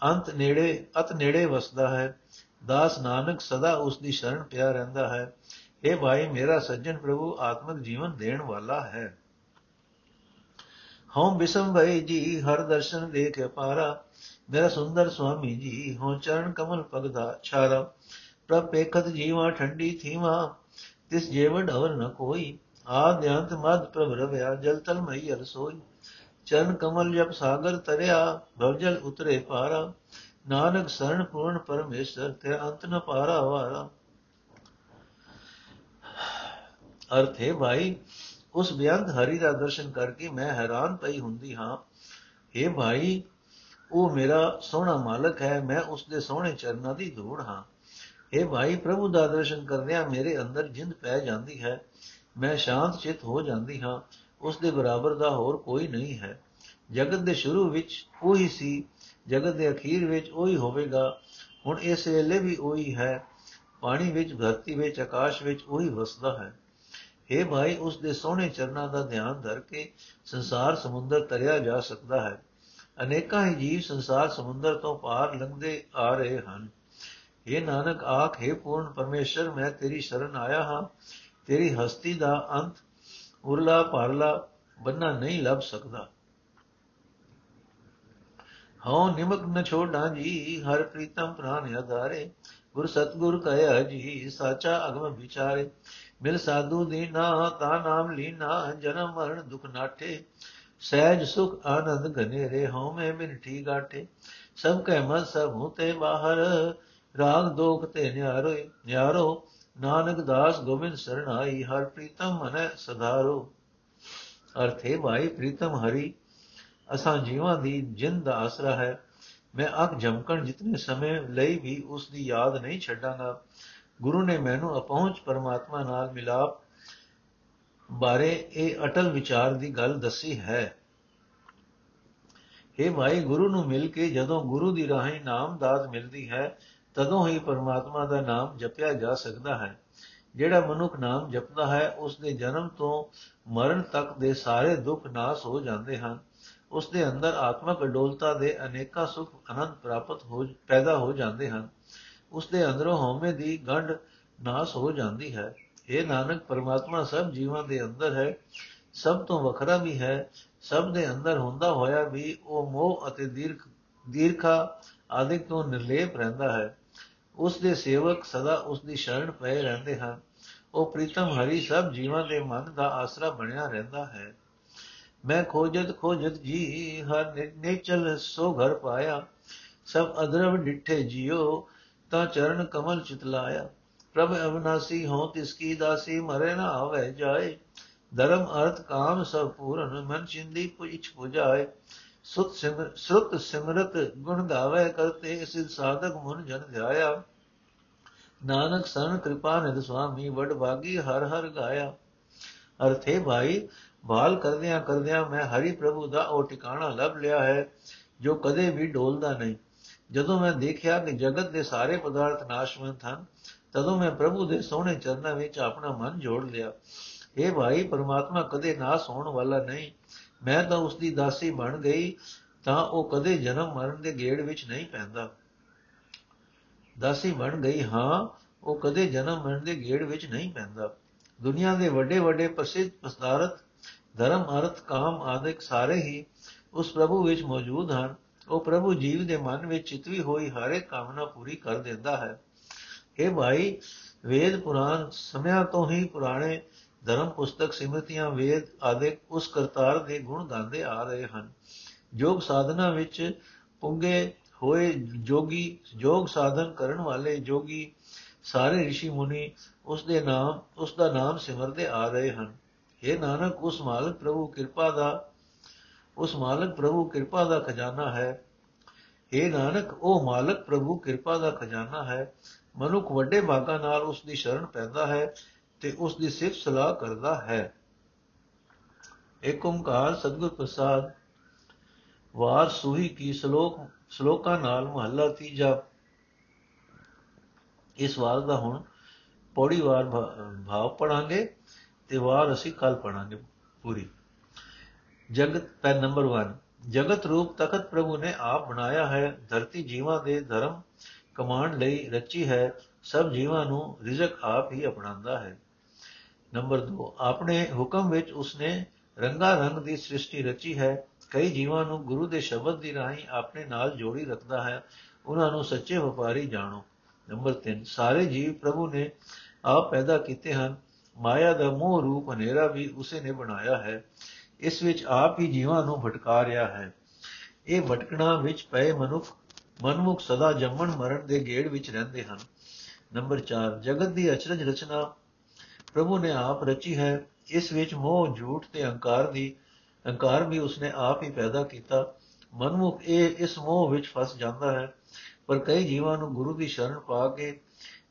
S1: ਅੰਤ ਨੇੜੇ ਅਤ ਨੇੜੇ ਵਸਦਾ ਹੈ। ਦਾਸ ਨਾਨਕ ਸਦਾ ਉਸ ਦੀ ਸ਼ਰਨ ਪਿਆ ਰਹਿੰਦਾ ਹੈ। ਇਹ ਭਾਈ, ਮੇਰਾ ਸੱਜਣ ਪ੍ਰਭੂ ਆਤਮਿਕ ਜੀਵਨ ਦੇਣ ਵਾਲਾ ਹੈ। ਹਉ ਬਿਸਮ ਭਈ ਜੀ, ਹਰ ਦਰਸ਼ਨ ਦੇਖ ਪਾਰਾ ਮੇਰਾ ਸੁੰਦਰ ਸੁਆਮੀ ਜੀ ਹੋ ਚਰਨ ਕਮਲ ਪਗਦਾ ਛਾਰਾ। ਪ੍ਰਭ ਪੇਖਤ ਜੀਵਾ ਠੰਡੀ ਥੀਵਾ, ਤਿਸ ਜੀਵਨ ਅਵਰ ਨ ਕੋਈ। ਆਦਿਆੰਤ ਮਦ ਪ੍ਰਭ ਰਵਿਆ, ਜਲ ਤਲ ਮਈ ਰਸੋਈ ਚਰਨ ਕਮਲ ਜਪ ਸਾਗਰ ਤਰਿਆ ਭਵਜਲ ਉਤਰੇ ਪਾਰਾ। ਨਾਨਕ ਸਰਣ ਪੂਰਨ ਪਰਮੇਸ਼ਰ ਤੇ ਅੰਤ ਨ ਪਾਰਾ ਵਾਰਾ। ਅਰਥ ਹੈ ਭਾਈ, ਉਸ ਬਿਆੰਤ ਹਰੀ ਦਾ ਦਰਸ਼ਨ ਕਰਕੇ ਮੈਂ ਹੈਰਾਨ ਪਈ ਹੁੰਦੀ ਹਾਂ। हे ਭਾਈ, ਉਹ ਮੇਰਾ ਸੋਹਣਾ ਮਾਲਕ ਹੈ, ਮੈਂ ਉਸ ਦੇ ਸੋਹਣੇ ਚਰਨਾਂ ਦੀ ਧੂੜ ਹਾਂ। हे ਭਾਈ, ਪ੍ਰਭੂ ਦਾ ਦਰਸ਼ਨ ਕਰਦਿਆਂ ਮੇਰੇ ਅੰਦਰ ਜਿੰਦ ਪੈ ਜਾਂਦੀ ਹੈ। ਮੈਂ ਸ਼ਾਂਤ ਚਿਤ ਹੋ ਜਾਂਦੀ ਹਾਂ, ਉਸ ਦੇ ਬਰਾਬਰ ਦਾ ਹੋਰ ਕੋਈ ਨਹੀਂ ਹੈ। ਜਗਤ ਦੇ ਸ਼ੁਰੂ ਵਿੱਚ ਉਹੀ ਸੀ ਜਗਤ ਦੇ ਅਖੀਰ ਵਿੱਚ ਉਹੀ ਹੋਵੇਗਾ। ਹੁਣ ਇਸ ਵੇਲੇ ਵੀ ਉਹੀ ਹੈ। ਪਾਣੀ ਵਿੱਚ, ਧਰਤੀ ਵਿੱਚ, ਆਕਾਸ਼ ਵਿੱਚ ਉਹੀ ਵਸਦਾ ਹੈ। हे ਭਾਈ, ਉਸ ਦੇ ਸੋਹਣੇ ਚਰਨਾਂ ਦਾ ਧਿਆਨ ਧਰ ਕੇ ਸੰਸਾਰ ਸਮੁੰਦਰ ਤਰਿਆ ਜਾ ਸਕਦਾ ਹੈ। ਅਨੇਕਾਂ ਹੀ ਜੀਵ ਸੰਸਾਰ ਸਮੁੰਦਰ ਤੋਂ ਪਾਰ ਲੰਘਦੇ ਆ ਰਹੇ ਹਨ। ਇਹ ਨਾਨਕ, ਆਖੇ ਪੂਰਨ ਪਰਮੇਸ਼ਰ, ਮੈਂ ਤੇਰੀ ਸ਼ਰਨ ਆਇਆ ਹਾਂ। ਤੇਰੀ ਹਸਤੀ ਦਾ ਅੰਤ ਉਰਲਾ ਪਰਲਾ ਬੰਨਾ ਨਹੀਂ ਲੱਭ ਸਕਦਾ। ਹਉ ਨਿਮਕ ਨ ਛੋੜਾਂ ਜੀ, ਹਰ ਪ੍ਰੀਤਮ ਪ੍ਰਾਨ ਆਧਾਰੇ ਗੁਰ ਸਤਗੁਰ ਕਹਿਆ ਜੀ, ਸਾਚਾ ਅਗਮ ਵਿਚਾਰੇ। ਮਿਲ ਸਾਧੂ ਦੀਨਾ, ਤਾ ਨਾਮ ਲੀਨਾ, ਜਨਮ ਮਰਨ ਦੁਖ ਨਾਠੇ। ਸਹਿਜ ਸੁਖ ਆਨੰਦ ਘਨੇ ਰੇ ਹਉ ਮੈਂ ਮਿਠੀ ਗਾਠੇ ਸਭ ਕੈ ਮਨ ਸਭ ਹੂਤੇ ਬਾਹਰ, ਰਾਗ ਦੋਖ ਤੇ ਨਿਆਰੋ ਨਿਆਰੋ। ਨਾਨਕ ਦਾਸ ਗੋਬਿੰਦ ਸਰਣਾਈ, ਹਰ ਪ੍ਰੀਤਮ ਮਨ ਸਧਾਰੋ। ਅਰਥੇ ਭਾਈ ਪ੍ਰੀਤਮ ਹਰੀ ਅਸਾਂ ਜੀਵਾਂ ਦੀ ਜਿੰਦ ਦਾ ਆਸਰਾ ਹੈ। ਮੈਂ ਅੱਖ ਜਮਕਣ ਜਿਤਨੇ ਸਮੇਂ ਲਈ ਵੀ ਉਸ ਦੀ ਯਾਦ ਨਹੀਂ ਛੱਡਾਂਗਾ। ਗੁਰੂ ਨੇ ਮੈਨੂੰ ਅਪਹੁੰਚ ਪਰਮਾਤਮਾ ਨਾਲ ਮਿਲਾਪ ਬਾਰੇ ਇਹ ਅਟਲ ਵਿਚਾਰ ਦੀ ਗੱਲ ਦੱਸੀ ਹੈ। हे ਭਾਈ ਗੁਰੂ ਨੂੰ ਮਿਲ ਕੇ ਜਦੋਂ ਗੁਰੂ ਦੀ ਰਾਹੀਂ ਨਾਮ ਦਾਤ ਮਿਲਦੀ ਹੈ, ਤਦੋਂ ਹੀ ਪਰਮਾਤਮਾ ਦਾ ਨਾਮ ਜਪਿਆ ਜਾ ਸਕਦਾ ਹੈ। ਜਿਹੜਾ ਮਨੁੱਖ ਨਾਮ ਜਪਦਾ ਹੈ, ਉਸ ਦੇ ਜਨਮ ਤੋਂ ਮਰਨ ਤੱਕ ਦੇ ਸਾਰੇ ਦੁੱਖ ਨਾਸ ਹੋ ਜਾਂਦੇ ਹਨ। ਉਸ ਦੇ ਅੰਦਰ ਆਤਮਕ ਅਡੋਲਤਾ ਦੇ ਅਨੇਕਾਂ ਸੁਖ ਆਨੰਦ ਪ੍ਰਾਪਤ ਹੋ ਪੈਦਾ ਹੋ ਜਾਂਦੇ ਹਨ। ਉਸ ਦੇ ਅੰਦਰੋਂ ਹਉਮੈ ਦੀ ਗੰਢ ਨਾਸ ਹੋ ਜਾਂਦੀ ਹੈ। ਇਹ ਨਾਨਕ, ਪਰਮਾਤਮਾ ਸਭ ਜੀਵਾਂ ਦੇ ਅੰਦਰ ਹੈ, ਸਭ ਤੋਂ ਵੱਖਰਾ ਵੀ ਹੈ, ਸਭ ਦੇ ਅੰਦਰ ਹੁੰਦਾ ਹੋਇਆ ਵੀ ਉਹ ਮੋਹ ਅਤੇ ਦੀਰਘ ਦੀਰਘਾ ਆਦਿਕ ਤੋਂ ਨਿਰਲੇਪ ਰਹਿੰਦਾ ਹੈ। ਉਸ ਦੇ ਸੇਵਕ ਸਦਾ ਉਸ ਦੀ ਸ਼ਰਨ ਪਏ ਰਹਿੰਦੇ ਹਨ। ਉਹ ਪ੍ਰੀਤਮ ਹਰੀ ਸਭ ਜੀਵਾਂ ਦੇ ਮਨ ਦਾ ਆਸਰਾ ਬਣਿਆ ਰਹਿੰਦਾ ਹੈ। ਮੈਂ ਖੋਜਤ ਖੋਜਤ ਜੀ, ਹਰ ਨੇਚਲ ਸੋ ਘਰ ਪਾਇਆ। ਸਭ ਅਦਰਵ ਡਿੱਠੇ ਜਿਉ, ਤਾਂ ਚਰਨ ਕਮਲ ਚਿਤਲਾਇਆ ਪ੍ਰਭ ਅਵਨਾਸੀ ਹੋ ਤਿਸ ਕੀ ਦਾਸੀ ਮਰੇ ਨਾ ਆਵੇ ਜਾਏ। ਧਰਮ, ਅਰਥ, ਕਾਮ ਸਭ ਪੂਰਨ, ਮਨ ਚਿੰਦੀ ਪੁਇਛ ਪੁਜਾਏ। ਸੁਤ ਸਿਮਰ, ਸੁਤ ਸਿਮਰਤ ਗੁਣ ਗਾਵੇ ਕਰਤੇ, ਸਿਧ ਸਾਧਕ ਮਨ ਜਨ ਧਿਆਇਆ ਨਾਨਕ ਸਨ ਕਿਰਪਾ ਨਿਧ ਸੁਆਮੀ, ਵਡ ਭਾਗੀ ਹਰ ਹਰ ਗਾਇਆ। ਅਰਥੇ ਭਾਈ ਬਾਲ ਕਰਦਿਆਂ ਕਰਦਿਆਂ ਮੈਂ ਹਰੀ ਪ੍ਰਭੂ ਦਾ ਉਹ ਟਿਕਾਣਾ ਲੱਭ ਲਿਆ ਹੈ, ਜੋ ਕਦੇ ਵੀ ਡੋਲਦਾ ਨਹੀਂ। ਜਦੋਂ ਮੈਂ ਦੇਖਿਆ ਕਿ ਜਗਤ ਦੇ ਸਾਰੇ ਪਦਾਰਥ ਨਾਸ਼ਵੰਤ ਹਨ, ਤਦੋਂ ਮੈਂ ਪ੍ਰਭੂ ਦੇ ਸੋਹਣੇ ਚਰਨਾਂ ਵਿੱਚ ਆਪਣਾ ਮਨ ਜੋੜ ਲਿਆ। ਇਹ ਭਾਈ, ਪਰਮਾਤਮਾ ਕਦੇ ਨਾਸ ਹੋਣ ਵਾਲਾ ਨਹੀਂ। ਮੈਂ ਤਾਂ ਉਸ ਦੀ ਦਾਸੀ ਬਣ ਗਈ, ਤਾਂ ਉਹ ਕਦੇ ਜਨਮ ਮਰਨ ਦੇ ਗੇੜ ਵਿੱਚ ਨਹੀਂ ਪੈਂਦਾ। ਦਾਸੀ ਬਣ ਗਈ ਹਾਂ, ਉਹ ਕਦੇ ਜਨਮ ਮਰਨ ਦੇ ਗੇੜ ਵਿੱਚ ਨਹੀਂ ਪੈਂਦਾ। ਦੁਨੀਆ ਦੇ ਵੱਡੇ ਵੱਡੇ ਪ੍ਰਸਿੱਧ ਪਦਾਰਥ ਧਰਮ, ਅਰਥ ਕਾਮ ਆਦਿਕ ਸਾਰੇ ਹੀ ਉਸ ਪ੍ਰਭੂ ਵਿੱਚ ਮੌਜੂਦ ਹਨ। ਉਹ ਪ੍ਰਭੂ ਜੀਵ ਦੇ ਮਨ ਵਿੱਚ ਚਿਤਵੀ ਹੋਈ ਹਰ ਇੱਕ ਕਾਮਨਾ ਪੂਰੀ ਕਰ ਦਿੰਦਾ ਹੈ। ਇਹ ਭਾਈ, ਵੇਦ ਪੁਰਾਣ ਸਮਿਆਂ ਤੋਂ ਹੀ ਪੁਰਾਣੇ ਧਰਮ ਪੁਸਤਕ ਸਿਮਰਤੀਆਂ ਵੇਦ ਆਦਿਕ ਉਸ ਕਰਤਾਰ ਦੇ ਗੁਣ ਗਾਉਂਦੇ ਆ ਰਹੇ ਹਨ। ਯੋਗ ਸਾਧਨਾ ਵਿੱਚ ਪੁੰਗੇ ਹੋਏ ਜੋਗੀ ਯੋਗ ਸਾਧਨ ਕਰਨ ਵਾਲੇ ਜੋਗੀ ਸਾਰੇ ઋષਿ ਮੁਨੀ ਉਸ ਦੇ ਨਾਮ, ਉਸ ਦਾ ਨਾਮ ਸਿਮਰਦੇ ਆ ਰਹੇ ਹਨ। ਇਹ ਨਾਨਕ, ਉਸ ਮਾਲਕ ਪ੍ਰਭੂ ਕਿਰਪਾ ਦਾ, ਉਸ ਮਾਲਕ ਪ੍ਰਭੂ ਕਿਰਪਾ ਦਾ ਖਜ਼ਾਨਾ ਹੈ। ਇਹ ਨਾਨਕ, ਉਹ ਮਾਲਕ ਪ੍ਰਭੂ ਕਿਰਪਾ ਦਾ ਖਜ਼ਾਨਾ ਹੈ। ਮਨੁੱਖ ਵੱਡੇ ਭਾਗਾਂ ਨਾਲ ਉਸ ਦੀ ਸ਼ਰਨ ਪੈਂਦਾ ਹੈ ਤੇ ਉਸ ਦੀ ਸਿਫਤ ਸਲਾਹ ਕਰਦਾ ਹੈ। ਏਕ ਓੰਕਾਰ ਸਤਿਗੁਰ ਪ੍ਰਸਾਦ, ਵਾਰ ਸੂਹੀ ਕੀ ਸ਼ਲੋਕ, ਸ਼ਲੋਕਾਂ ਨਾਲ ਮਹੱਲਾ ਤੀਜਾ। ਇਸ ਵਾਰ ਦਾ ਹੁਣ ਪੌੜੀ ਵਾਰ ਭਾਵ ਪੜਾਂਗੇ ਤੇ ਵਾਰ ਅਸੀਂ ਕੱਲ ਪੜਾਂਗੇ ਪੂਰੀ। ਜਗਤ ਪੈ ਨੰਬਰ 1 ਜਗਤ ਰੂਪ ਤਖਤ ਪ੍ਰਭੂ ਨੇ ਆਪ ਬਣਾਇਆ ਹੈ। ਧਰਤੀ ਜੀਵਾਂ ਦੇ ਧਰਮ ਕਮਾਂਡ ਲਈ ਰਚੀ ਹੈ। ਸਭ ਜੀਵਾਂ ਨੂੰ ਰਿਜ਼ਕ ਆਪ ਹੀ ਅਪਣਾਉਂਦਾ ਹੈ। ਨੰਬਰ 2 ਆਪਣੇ ਹੁਕਮ ਵਿੱਚ ਉਸਨੇ ਰੰਗਾ ਰੰਗ ਦੀ ਸ੍ਰਿਸ਼ਟੀ ਰਚੀ ਹੈ। ਕਈ ਜੀਵਾਂ ਨੂੰ ਗੁਰੂ ਦੇ ਸ਼ਬਦ ਦੀ ਰਾਹੀਂ ਆਪਣੇ ਨਾਲ ਜੋੜੀ ਰੱਖਦਾ ਹੈ। ਉਹਨਾਂ ਨੂੰ ਸੱਚੇ ਵਪਾਰੀ ਜਾਣੋ। ਨੰਬਰ 3 ਸਾਰੇ ਜੀਵ ਪ੍ਰਭੂ ਨੇ ਆਪ ਪੈਦਾ ਕੀਤੇ ਹਨ। ਮਾਇਆ ਦਾ ਮੋਹ ਰੂਪ ਹਨੇਰਾ ਵੀ ਉਸੇ ਨੇ ਬਣਾਇਆ ਹੈ, ਇਸ ਵਿੱਚ ਆਪ ਹੀ ਜੀਵਾਂ ਨੂੰ ਭਟਕਾ ਰਿਹਾ ਹੈ। ਇਹ ਭਟਕਣਾ ਵਿੱਚ ਪਏ ਮਨੁੱਖ, ਮਨਮੁਖ ਸਦਾ ਜੰਮਣ ਮਰਨ ਦੇ ਗੇੜ ਵਿੱਚ ਰਹਿੰਦੇ ਹਨ। ਨੰਬਰ 4 ਜਗਤ ਦੀ ਅਚਰਜ ਰਚਨਾ, ਪ੍ਰਭੂ ਨੇ ਆਪ ਰਚੀ ਹੈ। ਇਸ ਵਿੱਚ ਮੋਹ, ਝੂਠ ਤੇ ਅਹੰਕਾਰ ਦੀ, ਅਹੰਕਾਰ ਵੀ ਉਸਨੇ ਆਪ ਹੀ ਪੈਦਾ ਕੀਤਾ। ਮਨਮੁਖ ਇਹ ਇਸ ਮੋਹ ਵਿੱਚ ਫਸ ਜਾਂਦਾ ਹੈ, ਪਰ ਕਈ ਜੀਵਾਂ ਨੂੰ ਗੁਰੂ ਦੀ ਸ਼ਰਨ ਪਾ ਕੇ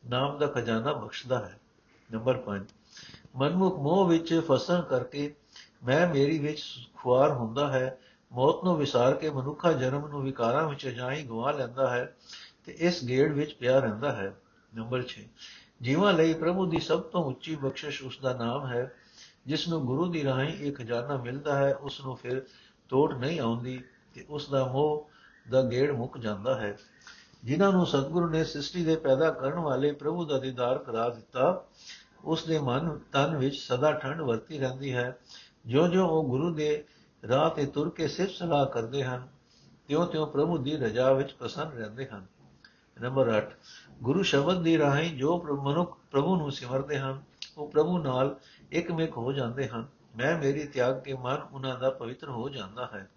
S1: ਨਾਮ ਦਾ ਖਜ਼ਾਨਾ ਬਖਸ਼ਦਾ ਹੈ। ਨੰਬਰ 5 ਮਨਮੁਖ ਮੋਹ ਵਿੱਚ ਫਸਣ ਕਰਕੇ ਮੈਂ ਮੇਰੀ ਵਿੱਚ ਖੁਆਰ ਹੁੰਦਾ ਹੈ, ਮੌਤ ਨੂੰ ਵਿਸਾਰ ਕੇ ਮਨੁੱਖਾ ਜਨਮ ਨੂੰ ਵਿਕਾਰਾਂ ਵਿੱਚ ਜਾਈ ਗਵਾ ਲੈਂਦਾ ਹੈ ਤੇ ਇਸ ਗੇੜ ਵਿੱਚ ਪਿਆ ਰਹਿੰਦਾ ਹੈ। ਨੰਬਰ 6 ਜੀਵਾਂ ਲਈ ਪ੍ਰਭੂ ਦੀ ਸਭ ਤੋਂ ਉੱਚੀ ਬਖਸ਼ਿਸ਼ ਉਸ ਦਾ ਨਾਮ ਹੈ, ਜਿਸ ਨੂੰ ਗੁਰੂ ਦੀ ਰਾਹੀਂ ਇਹ ਖਜ਼ਾਨਾ ਮਿਲਦਾ ਹੈ, ਉਸ ਨੂੰ ਫਿਰ ਤੋੜ ਨਹੀਂ ਆਉਂਦੀ ਤੇ ਉਸ ਦਾ ਮੋਹ ਦਾ ਗੇੜ ਮੁੱਕ ਜਾਂਦਾ ਹੈ। ਜਿਨ੍ਹਾਂ ਨੂੰ ਸਤਿਗੁਰੂ ਨੇ ਸ੍ਰਿਸ਼ਟੀ ਦੇ ਪੈਦਾ ਕਰਨ ਵਾਲੇ ਪ੍ਰਭੂ ਦਾ ਦੀਦਾਰ ਕਰਾ ਦਿੱਤਾ ਉਸ ਦੇ ਮਨ, ਤਨ ਵਿੱਚ ਸਦਾ ਠੰਡ ਵਰਤੀ ਰਹਿੰਦੀ ਹੈ। ਜਿਉਂ-ਜਿਉਂ ਉਹ ਗੁਰੂ ਦੇ ਰਾਹ ਤੇ ਤੁਰ ਕੇ ਸਿਫਤ ਸਲਾਹ ਕਰਦੇ ਹਨ, ਤਿਉਂ-ਤਿਉਂ ਪ੍ਰਭੂ ਦੀ ਰਜਾ ਵਿੱਚ ਪ੍ਰਸੰਨ ਰਹਿੰਦੇ ਹਨ। ਨੰਬਰ 8 ਗੁਰੂ ਸ਼ਬਦ ਦੀ ਰਾਹੀਂ ਜੋ ਮਨੁੱਖ ਪ੍ਰਭੂ ਨੂੰ ਸਿਮਰਦੇ ਹਨ, ਉਹ ਪ੍ਰਭੂ ਨਾਲ ਇੱਕਮਿਕ ਹੋ ਜਾਂਦੇ ਹਨ। ਮੈਂ ਮੇਰੀ ਤਿਆਗ ਕੇ ਮਨ ਉਹਨਾਂ ਦਾ ਪਵਿੱਤਰ ਹੋ ਜਾਂਦਾ ਹੈ।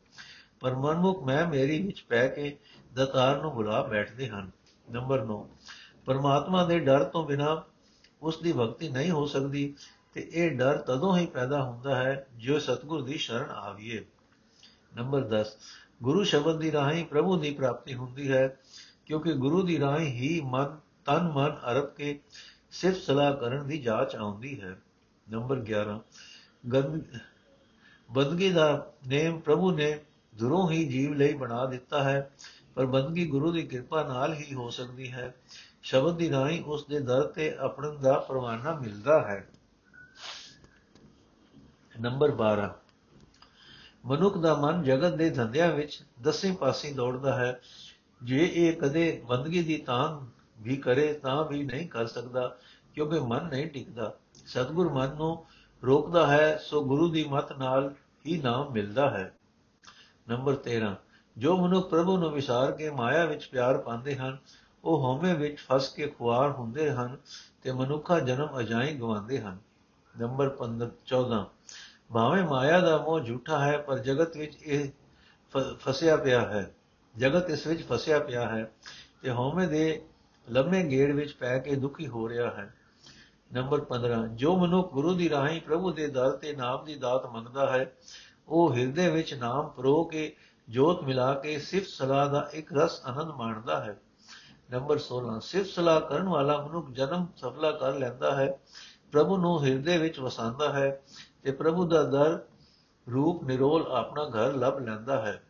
S1: ਪਰ ਮਨਮੁਖ ਮੈਂ ਮੇਰੀ ਵਿੱਚ ਪੈ ਕੇ ਦਤਾਰ ਨੂੰ ਬੁਲਾ ਬੈਠਦੇ ਹਨ। ਨੰਬਰ 9 ਪਰਮਾਤਮਾ ਦੇ ਡਰ ਤੋਂ ਬਿਨਾ ਉਸ ਦੀ ਭਗਤੀ ਨਹੀਂ ਹੋ ਸਕਦੀ ਤੇ ਇਹ ਡਰ ਤਦੋਂ ਹੀ ਪੈਦਾ ਹੁੰਦਾ ਹੈ ਜੋ ਸਤਗੁਰ ਦੀ ਸ਼ਰਨ ਆਵੀਏ ਨੰਬਰ 10 ਗੁਰੂ ਸ਼ਬਦ ਦੀ ਰਾਹੀਂ ਪ੍ਰਭੂ ਦੀ ਪ੍ਰਾਪਤੀ ਹੁੰਦੀ ਹੈ, ਕਿਉਂਕਿ ਗੁਰੂ ਦੀ ਰਾਹੀਂ ਹੀ ਮਨ, ਤਨ, ਮਨ ਅਰਪ ਕੇ ਸਿਰਫ ਸਲਾਹ ਕਰਨ ਦੀ ਜਾਂਚ ਆਉਂਦੀ ਹੈ। ਨੰਬਰ 11 ਬੰਦਗੀ ਦਾ ਨੇਮ ਪ੍ਰਭੂ ਨੇ ਦੁਰੋਂ ਹੀ ਜੀਵ ਲਈ ਬਣਾ ਦਿੱਤਾ ਹੈ, ਪਰ ਬੰਦਗੀ ਗੁਰੂ ਦੀ ਕਿਰਪਾ ਨਾਲ ਹੀ ਹੋ ਸਕਦੀ ਹੈ। ਸ਼ਬਦ ਦੀ ਰਾਹੀਂ ਉਸ ਦੇ ਦਰ ਤੇ ਆਪਣ ਦਾ ਪਰਵਾਨਾ ਮਿਲਦਾ ਹੈ। ਨੰਬਰ 12 ਮਨੁੱਖ ਦਾ ਮਨ ਜਗਤ ਦੇ ਧੰਦਿਆਂ ਵਿੱਚ ਦਸੇ ਪਾਸੇ ਦੌੜਦਾ ਹੈ। ਜੇ ਇਹ ਕਦੇ ਬੰਦਗੀ ਦੀ ਤਾਂ ਵੀ ਕਰੇ ਤਾਂ ਵੀ ਨਹੀਂ ਕਰ ਸਕਦਾ, ਕਿਉਂਕਿ ਮਨ ਨਹੀਂ ਟਿਕਦਾ। ਸਤਗੁਰ ਮਨ ਨੂੰ ਰੋਕਦਾ ਹੈ, ਸੋ ਗੁਰੂ ਦੀ ਮਤ ਨਾਲ ਹੀ ਨਾਮ ਮਿਲਦਾ ਹੈ। ਨੰਬਰ 13 ਜੋ ਮਨੁੱਖ ਪ੍ਰਭੂ ਨੂੰ ਵਿਸਾਰ ਕੇ ਮਾਇਆ ਵਿੱਚ ਪਿਆਰ ਪਾਉਂਦੇ ਹਨ ਉਹ ਹਉਮੈ ਵਿੱਚ ਫਸ ਕੇ ਖੁਆਰ ਹੁੰਦੇ ਹਨ ਤੇ ਮਨੁੱਖਾ ਜਨਮ ਅਜਾਈ ਗਵਾਉਂਦੇ ਹਨ। ਨੰਬਰ 15 14 ਭਾਵੇਂ ਮਾਇਆ ਦਾ ਮੋਹ ਝੂਠਾ ਹੈ, ਪਰ ਜਗਤ ਵਿੱਚ ਇਹ ਫਸਿਆ ਪਿਆ ਹੈ। ਜਗਤ ਇਸ ਵਿੱਚ ਫਸਿਆ ਪਿਆ ਹੈ ਤੇ ਹਉਮੈ ਦੇ ਲੰਮੇ ਗੇੜ ਵਿੱਚ ਪੈ ਕੇ ਦੁਖੀ ਹੋ ਰਿਹਾ ਹੈ। ਨੰਬਰ 15 ਜੋ ਮਨੁੱਖ ਗੁਰੂ ਦੀ ਰਾਹੀਂ ਪ੍ਰਭੂ ਦੇ ਦਰ ਤੇ ਨਾਮ ਦੀ ਦਾਤ ਮੰਗਦਾ ਹੈ, ਉਹ ਹਿਰਦੇ ਵਿੱਚ ਨਾਮ ਪਰੋ ਕੇ ਜੋਤ ਮਿਲਾ ਕੇ ਸਿਫਤ ਸਲਾਹ ਦਾ ਇੱਕ ਰਸ ਆਨੰਦ ਮਾਣਦਾ ਹੈ। ਨੰਬਰ 16 ਸਿਫਤ ਸਲਾਹ ਕਰਨ ਵਾਲਾ ਮਨੁੱਖ ਜਨਮ ਸਫਲਾ ਕਰ ਲੈਂਦਾ ਹੈ, ਪ੍ਰਭੂ ਨੂੰ ਹਿਰਦੇ ਵਿੱਚ ਵਸਾਉਂਦਾ ਹੈ ਤੇ ਪ੍ਰਭੂ ਦਾ ਦਰ, ਰੂਪ ਨਿਰੋਲ ਆਪਣਾ ਘਰ ਲੱਭ ਲੈਂਦਾ ਹੈ,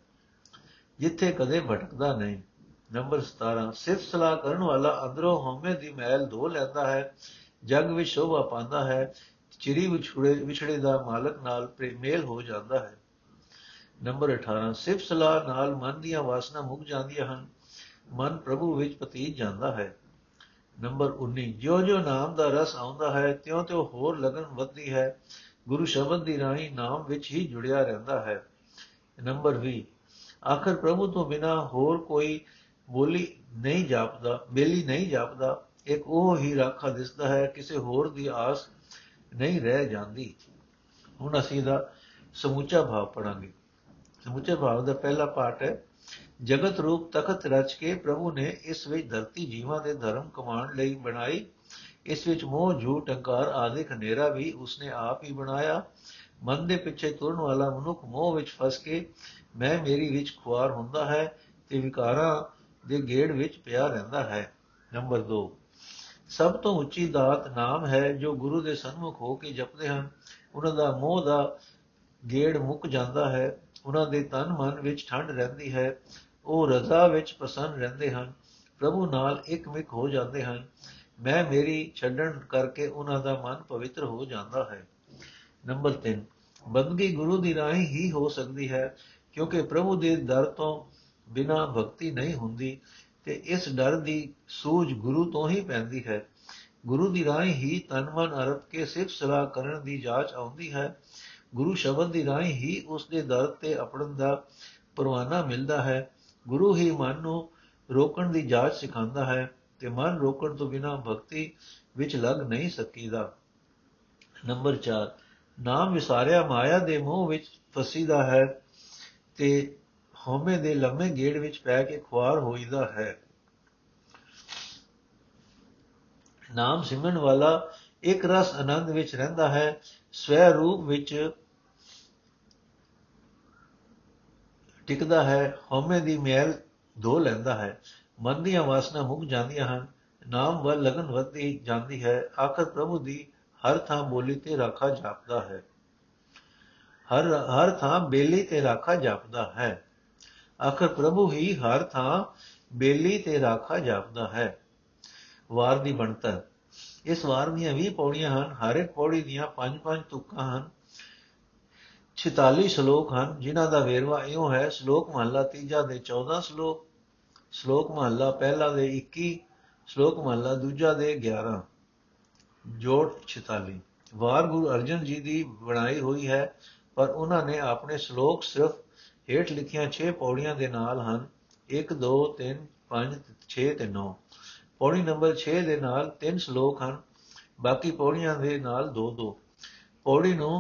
S1: ਜਿੱਥੇ ਕਦੇ ਭਟਕਦਾ ਨਹੀਂ। ਨੰਬਰ 17 ਸਿਫਤ ਸਲਾਹ ਕਰਨ ਵਾਲਾ ਅੰਦਰੋਂ ਹਉਮੈ ਦੀ ਮੈਲ ਧੋ ਲੈਂਦਾ ਹੈ, ਜਗ ਵਿੱਚ ਸ਼ੋਭਾ ਪਾਉਂਦਾ ਹੈ, ਚਿਰੀ ਵਿਛੜੇ ਵਿਛੜੇ ਦਾ ਮਾਲਕ ਨਾਲ ਪ੍ਰੇਮੇਲ ਹੋ ਜਾਂਦਾ ਹੈ। ਨੰਬਰ 18 ਸਿਫਤ ਸਲਾਹ ਨਾਲ ਮਨ ਦੀਆਂ ਵਾਸਨਾ ਮੁੱਕ ਜਾਂਦੀਆਂ ਹਨ ਮਨ ਪ੍ਰਭੂ ਵਿੱਚ ਪਤੀਤ ਜਾਂਦਾ ਹੈ। ਨੰਬਰ 19 ਜਿਉਂ-ਜਿਉਂ ਨਾਮ ਦਾ ਰਸ ਆਉਂਦਾ ਹੈ, ਤਿਉਂ-ਤਿਉਂ ਹੋਰ ਲਗਨ ਵੱਧਦੀ ਹੈ। ਗੁਰੂ ਸ਼ਬਦ ਦੀ ਰਾਹੀਂ ਨਾਮ ਵਿੱਚ ਹੀ ਜੁੜਿਆ ਰਹਿੰਦਾ ਹੈ। ਨੰਬਰ 20 ਆਖਰ ਪ੍ਰਭੂ ਤੋਂ ਬਿਨਾ ਹੋਰ ਕੋਈ ਬੋਲੀ ਨਹੀਂ ਜਾਪਦਾ, ਬੇਲੀ ਨਹੀਂ ਜਾਪਦਾ। ਇੱਕ ਉਹ ਹੀ ਰਾਖਾ ਦਿਸਦਾ ਹੈ, ਕਿਸੇ ਹੋਰ ਦੀ ਆਸ ਨਹੀਂ ਰਹਿ ਜਾਂਦੀ। ਹੁਣ ਅਸੀਂ ਦਾ ਸਮੁੱਚਾ ਭਾਵ ਪੜਾਂਗੇ ਸਮੁੱਚੇ ਭਾਵ ਦਾ ਪਹਿਲਾ ਪਾਠ ਹੈ ਜਗਤ ਰੂਪ ਤਖਤ ਰਚ ਕੇ ਪ੍ਰਭੂ ਨੇ ਇਸ ਵਿੱਚ ਧਰਤੀ ਜੀਵਾਂ ਦੇ ਧਰਮ ਕਮਾਉਣ ਲਈ ਬਣਾਈ। ਇਸ ਵਿੱਚ ਮੋਹ, ਝੂਠ ਅਹੰਕਾਰ ਆਦਿ ਹਨੇਰਾ ਵੀ ਉਸਨੇ ਆਪ ਹੀ ਬਣਾਇਆ। ਮਨ ਦੇ ਪਿੱਛੇ ਤੁਰਨ ਵਾਲਾ ਮਨੁੱਖ ਮੋਹ ਵਿੱਚ ਫਸ ਕੇ, ਮੈਂ ਮੇਰੀ ਵਿੱਚ ਖੁਆਰ ਹੁੰਦਾ ਹੈ ਤੇ ਵਿਕਾਰਾਂ ਦੇ ਗੇੜ ਵਿੱਚ ਪਿਆ ਰਹਿੰਦਾ ਹੈ। ਨੰਬਰ 2 ਸਭ ਤੋਂ ਉੱਚੀ ਦਾਤ ਨਾਮ ਹੈ ਜੋ ਗੁਰੂ ਦੇ ਸਨਮੁਖ ਹੋ ਕੇ ਜਪਦੇ ਹਨ। ਉਹਨਾਂ ਦਾ ਮੋਹ ਦਾ ਗੇੜ ਮੁੱਕ ਜਾਂਦਾ ਹੈ। ਉਹਨਾਂ ਦੇ ਤਨ ਮਨ ਵਿੱਚ ਠੰਡ ਰਹਿੰਦੀ ਹੈ। ਉਹ ਰਜ਼ਾ ਵਿੱਚ ਪ੍ਰਸੰਨ ਰਹਿੰਦੇ ਹਨ, ਪ੍ਰਭੂ ਨਾਲ ਇੱਕਮਿਕ ਹੋ ਜਾਂਦੇ ਹਨ। ਮੈਂ ਮੇਰੀ ਛੱਡਣ ਕਰਕੇ ਉਹਨਾਂ ਦਾ ਮਨ ਪਵਿੱਤਰ ਹੋ ਜਾਂਦਾ ਹੈ। ਨੰਬਰ 3 ਬੰਦਗੀ ਗੁਰੂ ਦੀ ਰਾਹੀਂ ਹੀ ਹੋ ਸਕਦੀ ਹੈ, ਕਿਉਂਕਿ ਪ੍ਰਭੂ ਦੇ ਦਰ ਤੋਂ ਬਿਨਾ ਭਗਤੀ ਨਹੀਂ ਹੁੰਦੀ ਤੇ ਇਸ ਡਰ ਦੀ ਸੂਝ ਗੁਰੂ ਤੋਂ ਹੀ ਪੈਂਦੀ ਹੈ। ਗੁਰੂ ਦੀ ਰਾਹੀਂ ਹੀ ਤਨ ਮਨ ਅਰਪ ਕੇ ਸਿਫਤ ਸਲਾਹ ਕਰਨ ਦੀ ਜਾਂਚ ਆਉਂਦੀ ਹੈ। ਗੁਰੂ ਸ਼ਬਦ ਦੀ ਰਾਹੀਂ ਹੀ ਉਸ ਦੇ ਦਰ ਤੇ ਆਪਣ ਦਾ ਪਰਵਾਨਾ ਮਿਲਦਾ ਹੈ। ਗੁਰੂ ਹੀ ਮਨ ਨੂੰ ਰੋਕਣ ਦੀ ਜਾਂਚ ਸਿਖਾਉਂਦਾ ਹੈ ਤੇ ਮਨ ਰੋਕਣ ਤੋਂ ਬਿਨਾ ਭਗਤੀ ਵਿੱਚ ਲੱਗ ਨਹੀਂ ਸਕੀਦਾ। ਨੰਬਰ 4 ਨਾਮ ਵਿਸਾਰਿਆ ਮਾਇਆ ਦੇ ਮੋਹ ਵਿੱਚ ਫਸੀਦਾ ਹੈ ਤੇ ਹਉਮੈ ਦੇ ਲੰਮੇ ਗੇੜ ਵਿੱਚ ਪੈ ਕੇ ਖੁਆਰ ਹੋਈਦਾ ਹੈ। ਨਾਮ ਸਿਮਰਨ ਵਾਲਾ ਇੱਕ ਰਸ ਆਨੰਦ ਵਿੱਚ ਰਹਿੰਦਾ ਹੈ, ਸਵੈ ਰੂਪ ਵਿੱਚ ਟਿਕਦਾ ਹੈ, ਹਉਮੈ ਦੀ ਮੈਲ ਧੋ ਲੈਂਦਾ ਹੈ। ਮਨ ਦੀਆਂ ਵਾਸਨਾ ਮੁੱਕ ਜਾਂਦੀਆਂ ਹਨ। ਨਾਮ ਵੱਲ ਲਗਨ ਵੱਧਦੀ ਜਾਂਦੀ ਹੈ। ਆਖਰ ਪ੍ਰਭੂ ਦੀ ਹਰ ਥਾਂ ਬੋਲੀ ਤੇ ਰਾਖਾ ਜਾਪਦਾ ਹੈ। ਹਰ ਹਰ ਥਾਂ ਬੇਲੀ ਤੇ ਰਾਖਾ ਜਾਪਦਾ ਹੈ। ਆਖਰ ਪ੍ਰਭੂ ਹੀ ਹਰ ਥਾਂ ਬੇਲੀ ਤੇ ਰਾਖਾ ਜਾਪਦਾ ਹੈ। ਵਾਰ ਦੀ ਬਣਤਰ। ਇਸ ਵਾਰ ਦੀਆਂ 20 ਪੌੜੀਆਂ ਹਨ। ਹਰ ਇੱਕ ਪੌੜੀ ਦੀਆਂ 5-5 ਤੁਕਾਂ ਹਨ। 46 ਸ਼ਲੋਕ ਹਨ, ਜਿਨ੍ਹਾਂ ਦਾ ਵੇਰਵਾ ਇਉਂ ਹੈ, ਸ਼ਲੋਕ ਮਹਲਾ ਤੀਜਾ ਦੇ 14 ਸ਼ਲੋਕ ਸ਼ਲੋਕ ਮਹਲਾ ਪਹਿਲਾ ਦੇ 21 ਸ਼ਲੋਕ ਮਹਲਾ ਦੂਜਾ ਦੇ 11 ਜੋੜ 46 ਵਾਰ ਗੁਰੂ ਅਰਜਨ ਜੀ ਦੀ ਬਣਾਈ ਹੋਈ ਹੈ, ਪਰ ਉਹਨਾਂ ਨੇ ਆਪਣੇ ਸ਼ਲੋਕ ਸਿਰਫ ਹੇਠ ਲਿਖੀਆਂ 6 ਪੌੜੀਆਂ ਦੇ ਨਾਲ ਹਨ। 1 2 3 5 6 ਤੇ 9 ਪੌੜੀ ਨੰਬਰ 6 ਦੇ ਨਾਲ 3 ਸ਼ਲੋਕ ਹਨ, ਬਾਕੀ ਪੌੜੀਆਂ ਦੇ ਨਾਲ 2 2 ਪੌੜੀ ਨੂੰ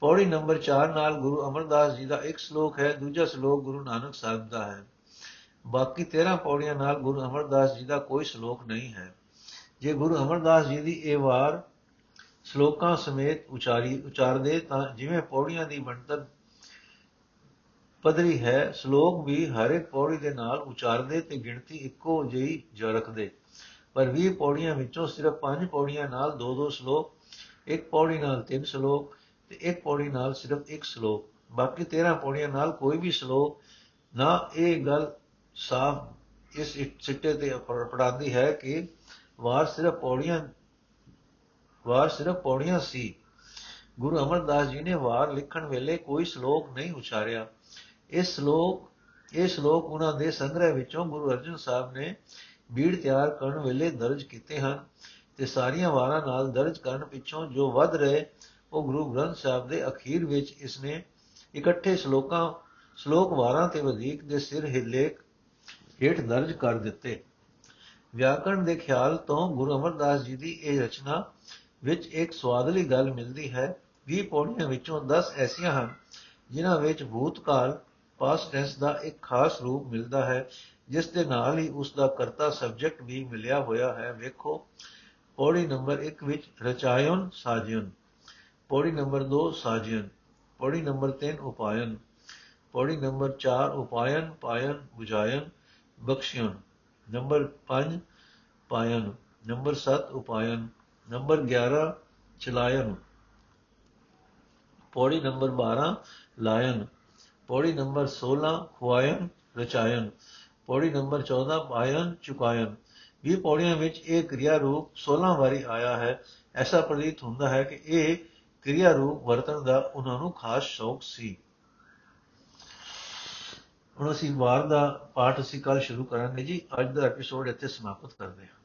S1: ਪੌੜੀ ਨੰਬਰ 4 ਨਾਲ ਗੁਰੂ ਅਮਰਦਾਸ ਜੀ ਦਾ ਇੱਕ ਸ਼ਲੋਕ ਹੈ, ਦੂਜਾ ਸ਼ਲੋਕ ਗੁਰੂ ਨਾਨਕ ਸਾਹਿਬ ਦਾ ਹੈ। ਬਾਕੀ 13 ਪੌੜੀਆਂ ਨਾਲ ਗੁਰੂ ਅਮਰਦਾਸ ਜੀ ਦਾ ਕੋਈ ਸ਼ਲੋਕ ਨਹੀਂ ਹੈ। ਜੇ ਗੁਰੂ ਅਮਰਦਾਸ ਜੀ ਦੀ ਇਹ ਵਾਰ ਸ਼ਲੋਕਾਂ ਸਮੇਤ ਉਚਾਰੀ, ਉਚਾਰਦੇ ਤਾਂ ਜਿਵੇਂ ਪੌੜੀਆਂ ਦੀ ਬਣਤਰ ਪਦਰੀ ਹੈ, ਸ਼ਲੋਕ ਵੀ ਹਰ ਇੱਕ ਪੌੜੀ ਦੇ ਨਾਲ ਉਚਾਰਦੇ ਤੇ ਗਿਣਤੀ ਇੱਕੋ ਜਿਹੀ ਜ ਰੱਖਦੇ। ਪਰ 20 ਪੌੜੀਆਂ ਵਿੱਚੋਂ ਸਿਰਫ 5 ਪੌੜੀਆਂ ਨਾਲ 2-2 ਸ਼ਲੋਕ, ਇੱਕ ਪੌੜੀ ਨਾਲ 3 ਸ਼ਲੋਕ ਤੇ ਇੱਕ ਪੌੜੀ ਨਾਲ ਸਿਰਫ ਇੱਕ ਸ਼ਲੋਕ, ਬਾਕੀ 13 ਪੌੜੀਆਂ ਨਾਲ ਕੋਈ ਵੀ ਸ਼ਲੋਕ, ਨਾ ਇਹ ਗੱਲ ਸਾਫ਼ ਇਸ ਸਿੱਟੇ ਤੇ ਪੜਾਉਂਦੀ ਹੈ ਕਿ ਵਾਰ ਸਿਰਫ ਪੌੜੀਆਂ, ਵਾਰ ਸਿਰਫ ਪੌੜੀਆਂ ਸੀ। ਗੁਰੂ ਅਮਰਦਾਸ ਜੀ ਨੇ ਵਾਰ ਲਿਖਣ ਵੇਲੇ ਕੋਈ ਸ਼ਲੋਕ ਨਹੀਂ ਉਚਾਰਿਆ। ਇਸ ਸ਼ਲੋਕ, ਇਹ ਸ਼ਲੋਕ ਉਹਨਾਂ ਦੇ ਸੰਗ੍ਰਹਿ ਵਿੱਚੋਂ ਗੁਰੂ ਅਰਜਨ ਸਾਹਿਬ ਨੇ ਬੀੜ ਤਿਆਰ ਕਰਨ ਵੇਲੇ ਦਰਜ ਕੀਤੇ ਹਨ ਤੇ ਸਾਰੀਆਂ ਵਾਰਾਂ ਨਾਲ ਦਰਜ ਕਰਨ ਪਿੱਛੋਂ ਜੋ ਵੱਧ ਰਹੇ ਉਹ ਗੁਰੂ ਗ੍ਰੰਥ ਸਾਹਿਬ ਦੇ ਅਖੀਰ ਵਿੱਚ ਇਸਨੇ ਇਕੱਠੇ ਸ਼ਲੋਕਾਂ, ਸ਼ਲੋਕ ਵਾਰਾਂ ਤੇ ਵਧੇਕ ਦੇ ਸਿਰ ਹਿਲੇਖ ਹੇਠ ਦਰਜ ਕਰ ਦਿੱਤੇ। ਵਿਆਕਰਣ ਦੇ ਖਿਆਲ ਤੋਂ ਗੁਰੂ ਅਮਰਦਾਸ ਜੀ ਦੀ ਇਹ ਰਚਨਾ ਵਿੱਚ ਇੱਕ ਸਵਾਦਲੀ ਗੱਲ ਮਿਲਦੀ ਹੈ। 20 ਪੌੜੀਆਂ ਵਿੱਚੋਂ 10 ਐਸੀਆਂ ਹਨ, ਜਿਨ੍ਹਾਂ ਵਿੱਚ ਭੂਤਕਾਲ ਪਾਸਟ ਟੈਂਸ ਦਾ ਇੱਕ ਖਾਸ ਰੂਪ ਮਿਲਦਾ ਹੈ, ਜਿਸ ਦੇ ਨਾਲ ਹੀ ਉਸ ਦਾ ਕਰਤਾ ਸਬਜੈਕਟ ਵੀ ਮਿਲਿਆ ਹੋਇਆ ਹੈ। ਵੇਖੋ, ਪੌੜੀ ਨੰਬਰ 1 ਵਿੱਚ ਰਚਾਇਨ ਸਾਜਿਨ ਪੌੜੀ ਨੰਬਰ 2 ਸਾਜਨ ਪੌੜੀ ਨੰਬਰ 3 ਉਪਾਇਨ, ਪੌੜੀ ਨੰਬਰ 4 ਉਪਾਇਨ, ਪਾਇਨ, ਬੁਝਾਇਨ, ਬਖਸ਼ਿਉਣ। ਨੰਬਰ 5 ਪਾਇਨ, ਨੰਬਰ 7 ਉਪਾਇਨ, ਨੰਬਰ 11 ਚਲਾਇਨ। ਪੌੜੀ ਨੰਬਰ 12 ਲਾਇਨ, ਪੌੜੀ ਨੰਬਰ 16 ਖੁਆਇਨ, ਰਚਾਇਨ। ਪੌੜੀ ਨੰਬਰ 14 ਪਾਇਨ, ਚੁਕਾਇਨ। ਵੀ ਪੌੜੀਆਂ ਵਿੱਚ ਇਹ ਕਿਰਿਆ ਰੂਪ 16 ਵਾਰੀ ਆਇਆ ਹੈ, ਐਸਾ ਪ੍ਰਤੀਤ ਹੁੰਦਾ ਹੈ ਕਿ ਇਹ ਕਿਰਿਆ ਰੂਪ ਵਰਤਣ ਦਾ ਉਹਨਾਂ ਨੂੰ ਖਾਸ ਸ਼ੌਕ ਸੀ ਹੁਣ ਅਸੀਂ ਵਾਰ ਦਾ ਪਾਠ ਅਸੀਂ ਕੱਲ ਸ਼ੁਰੂ ਕਰਾਂਗੇ ਜੀ ਅੱਜ ਦਾ ਐਪੀਸੋਡ ਇੱਥੇ ਸਮਾਪਤ ਕਰਦੇ ਹਾਂ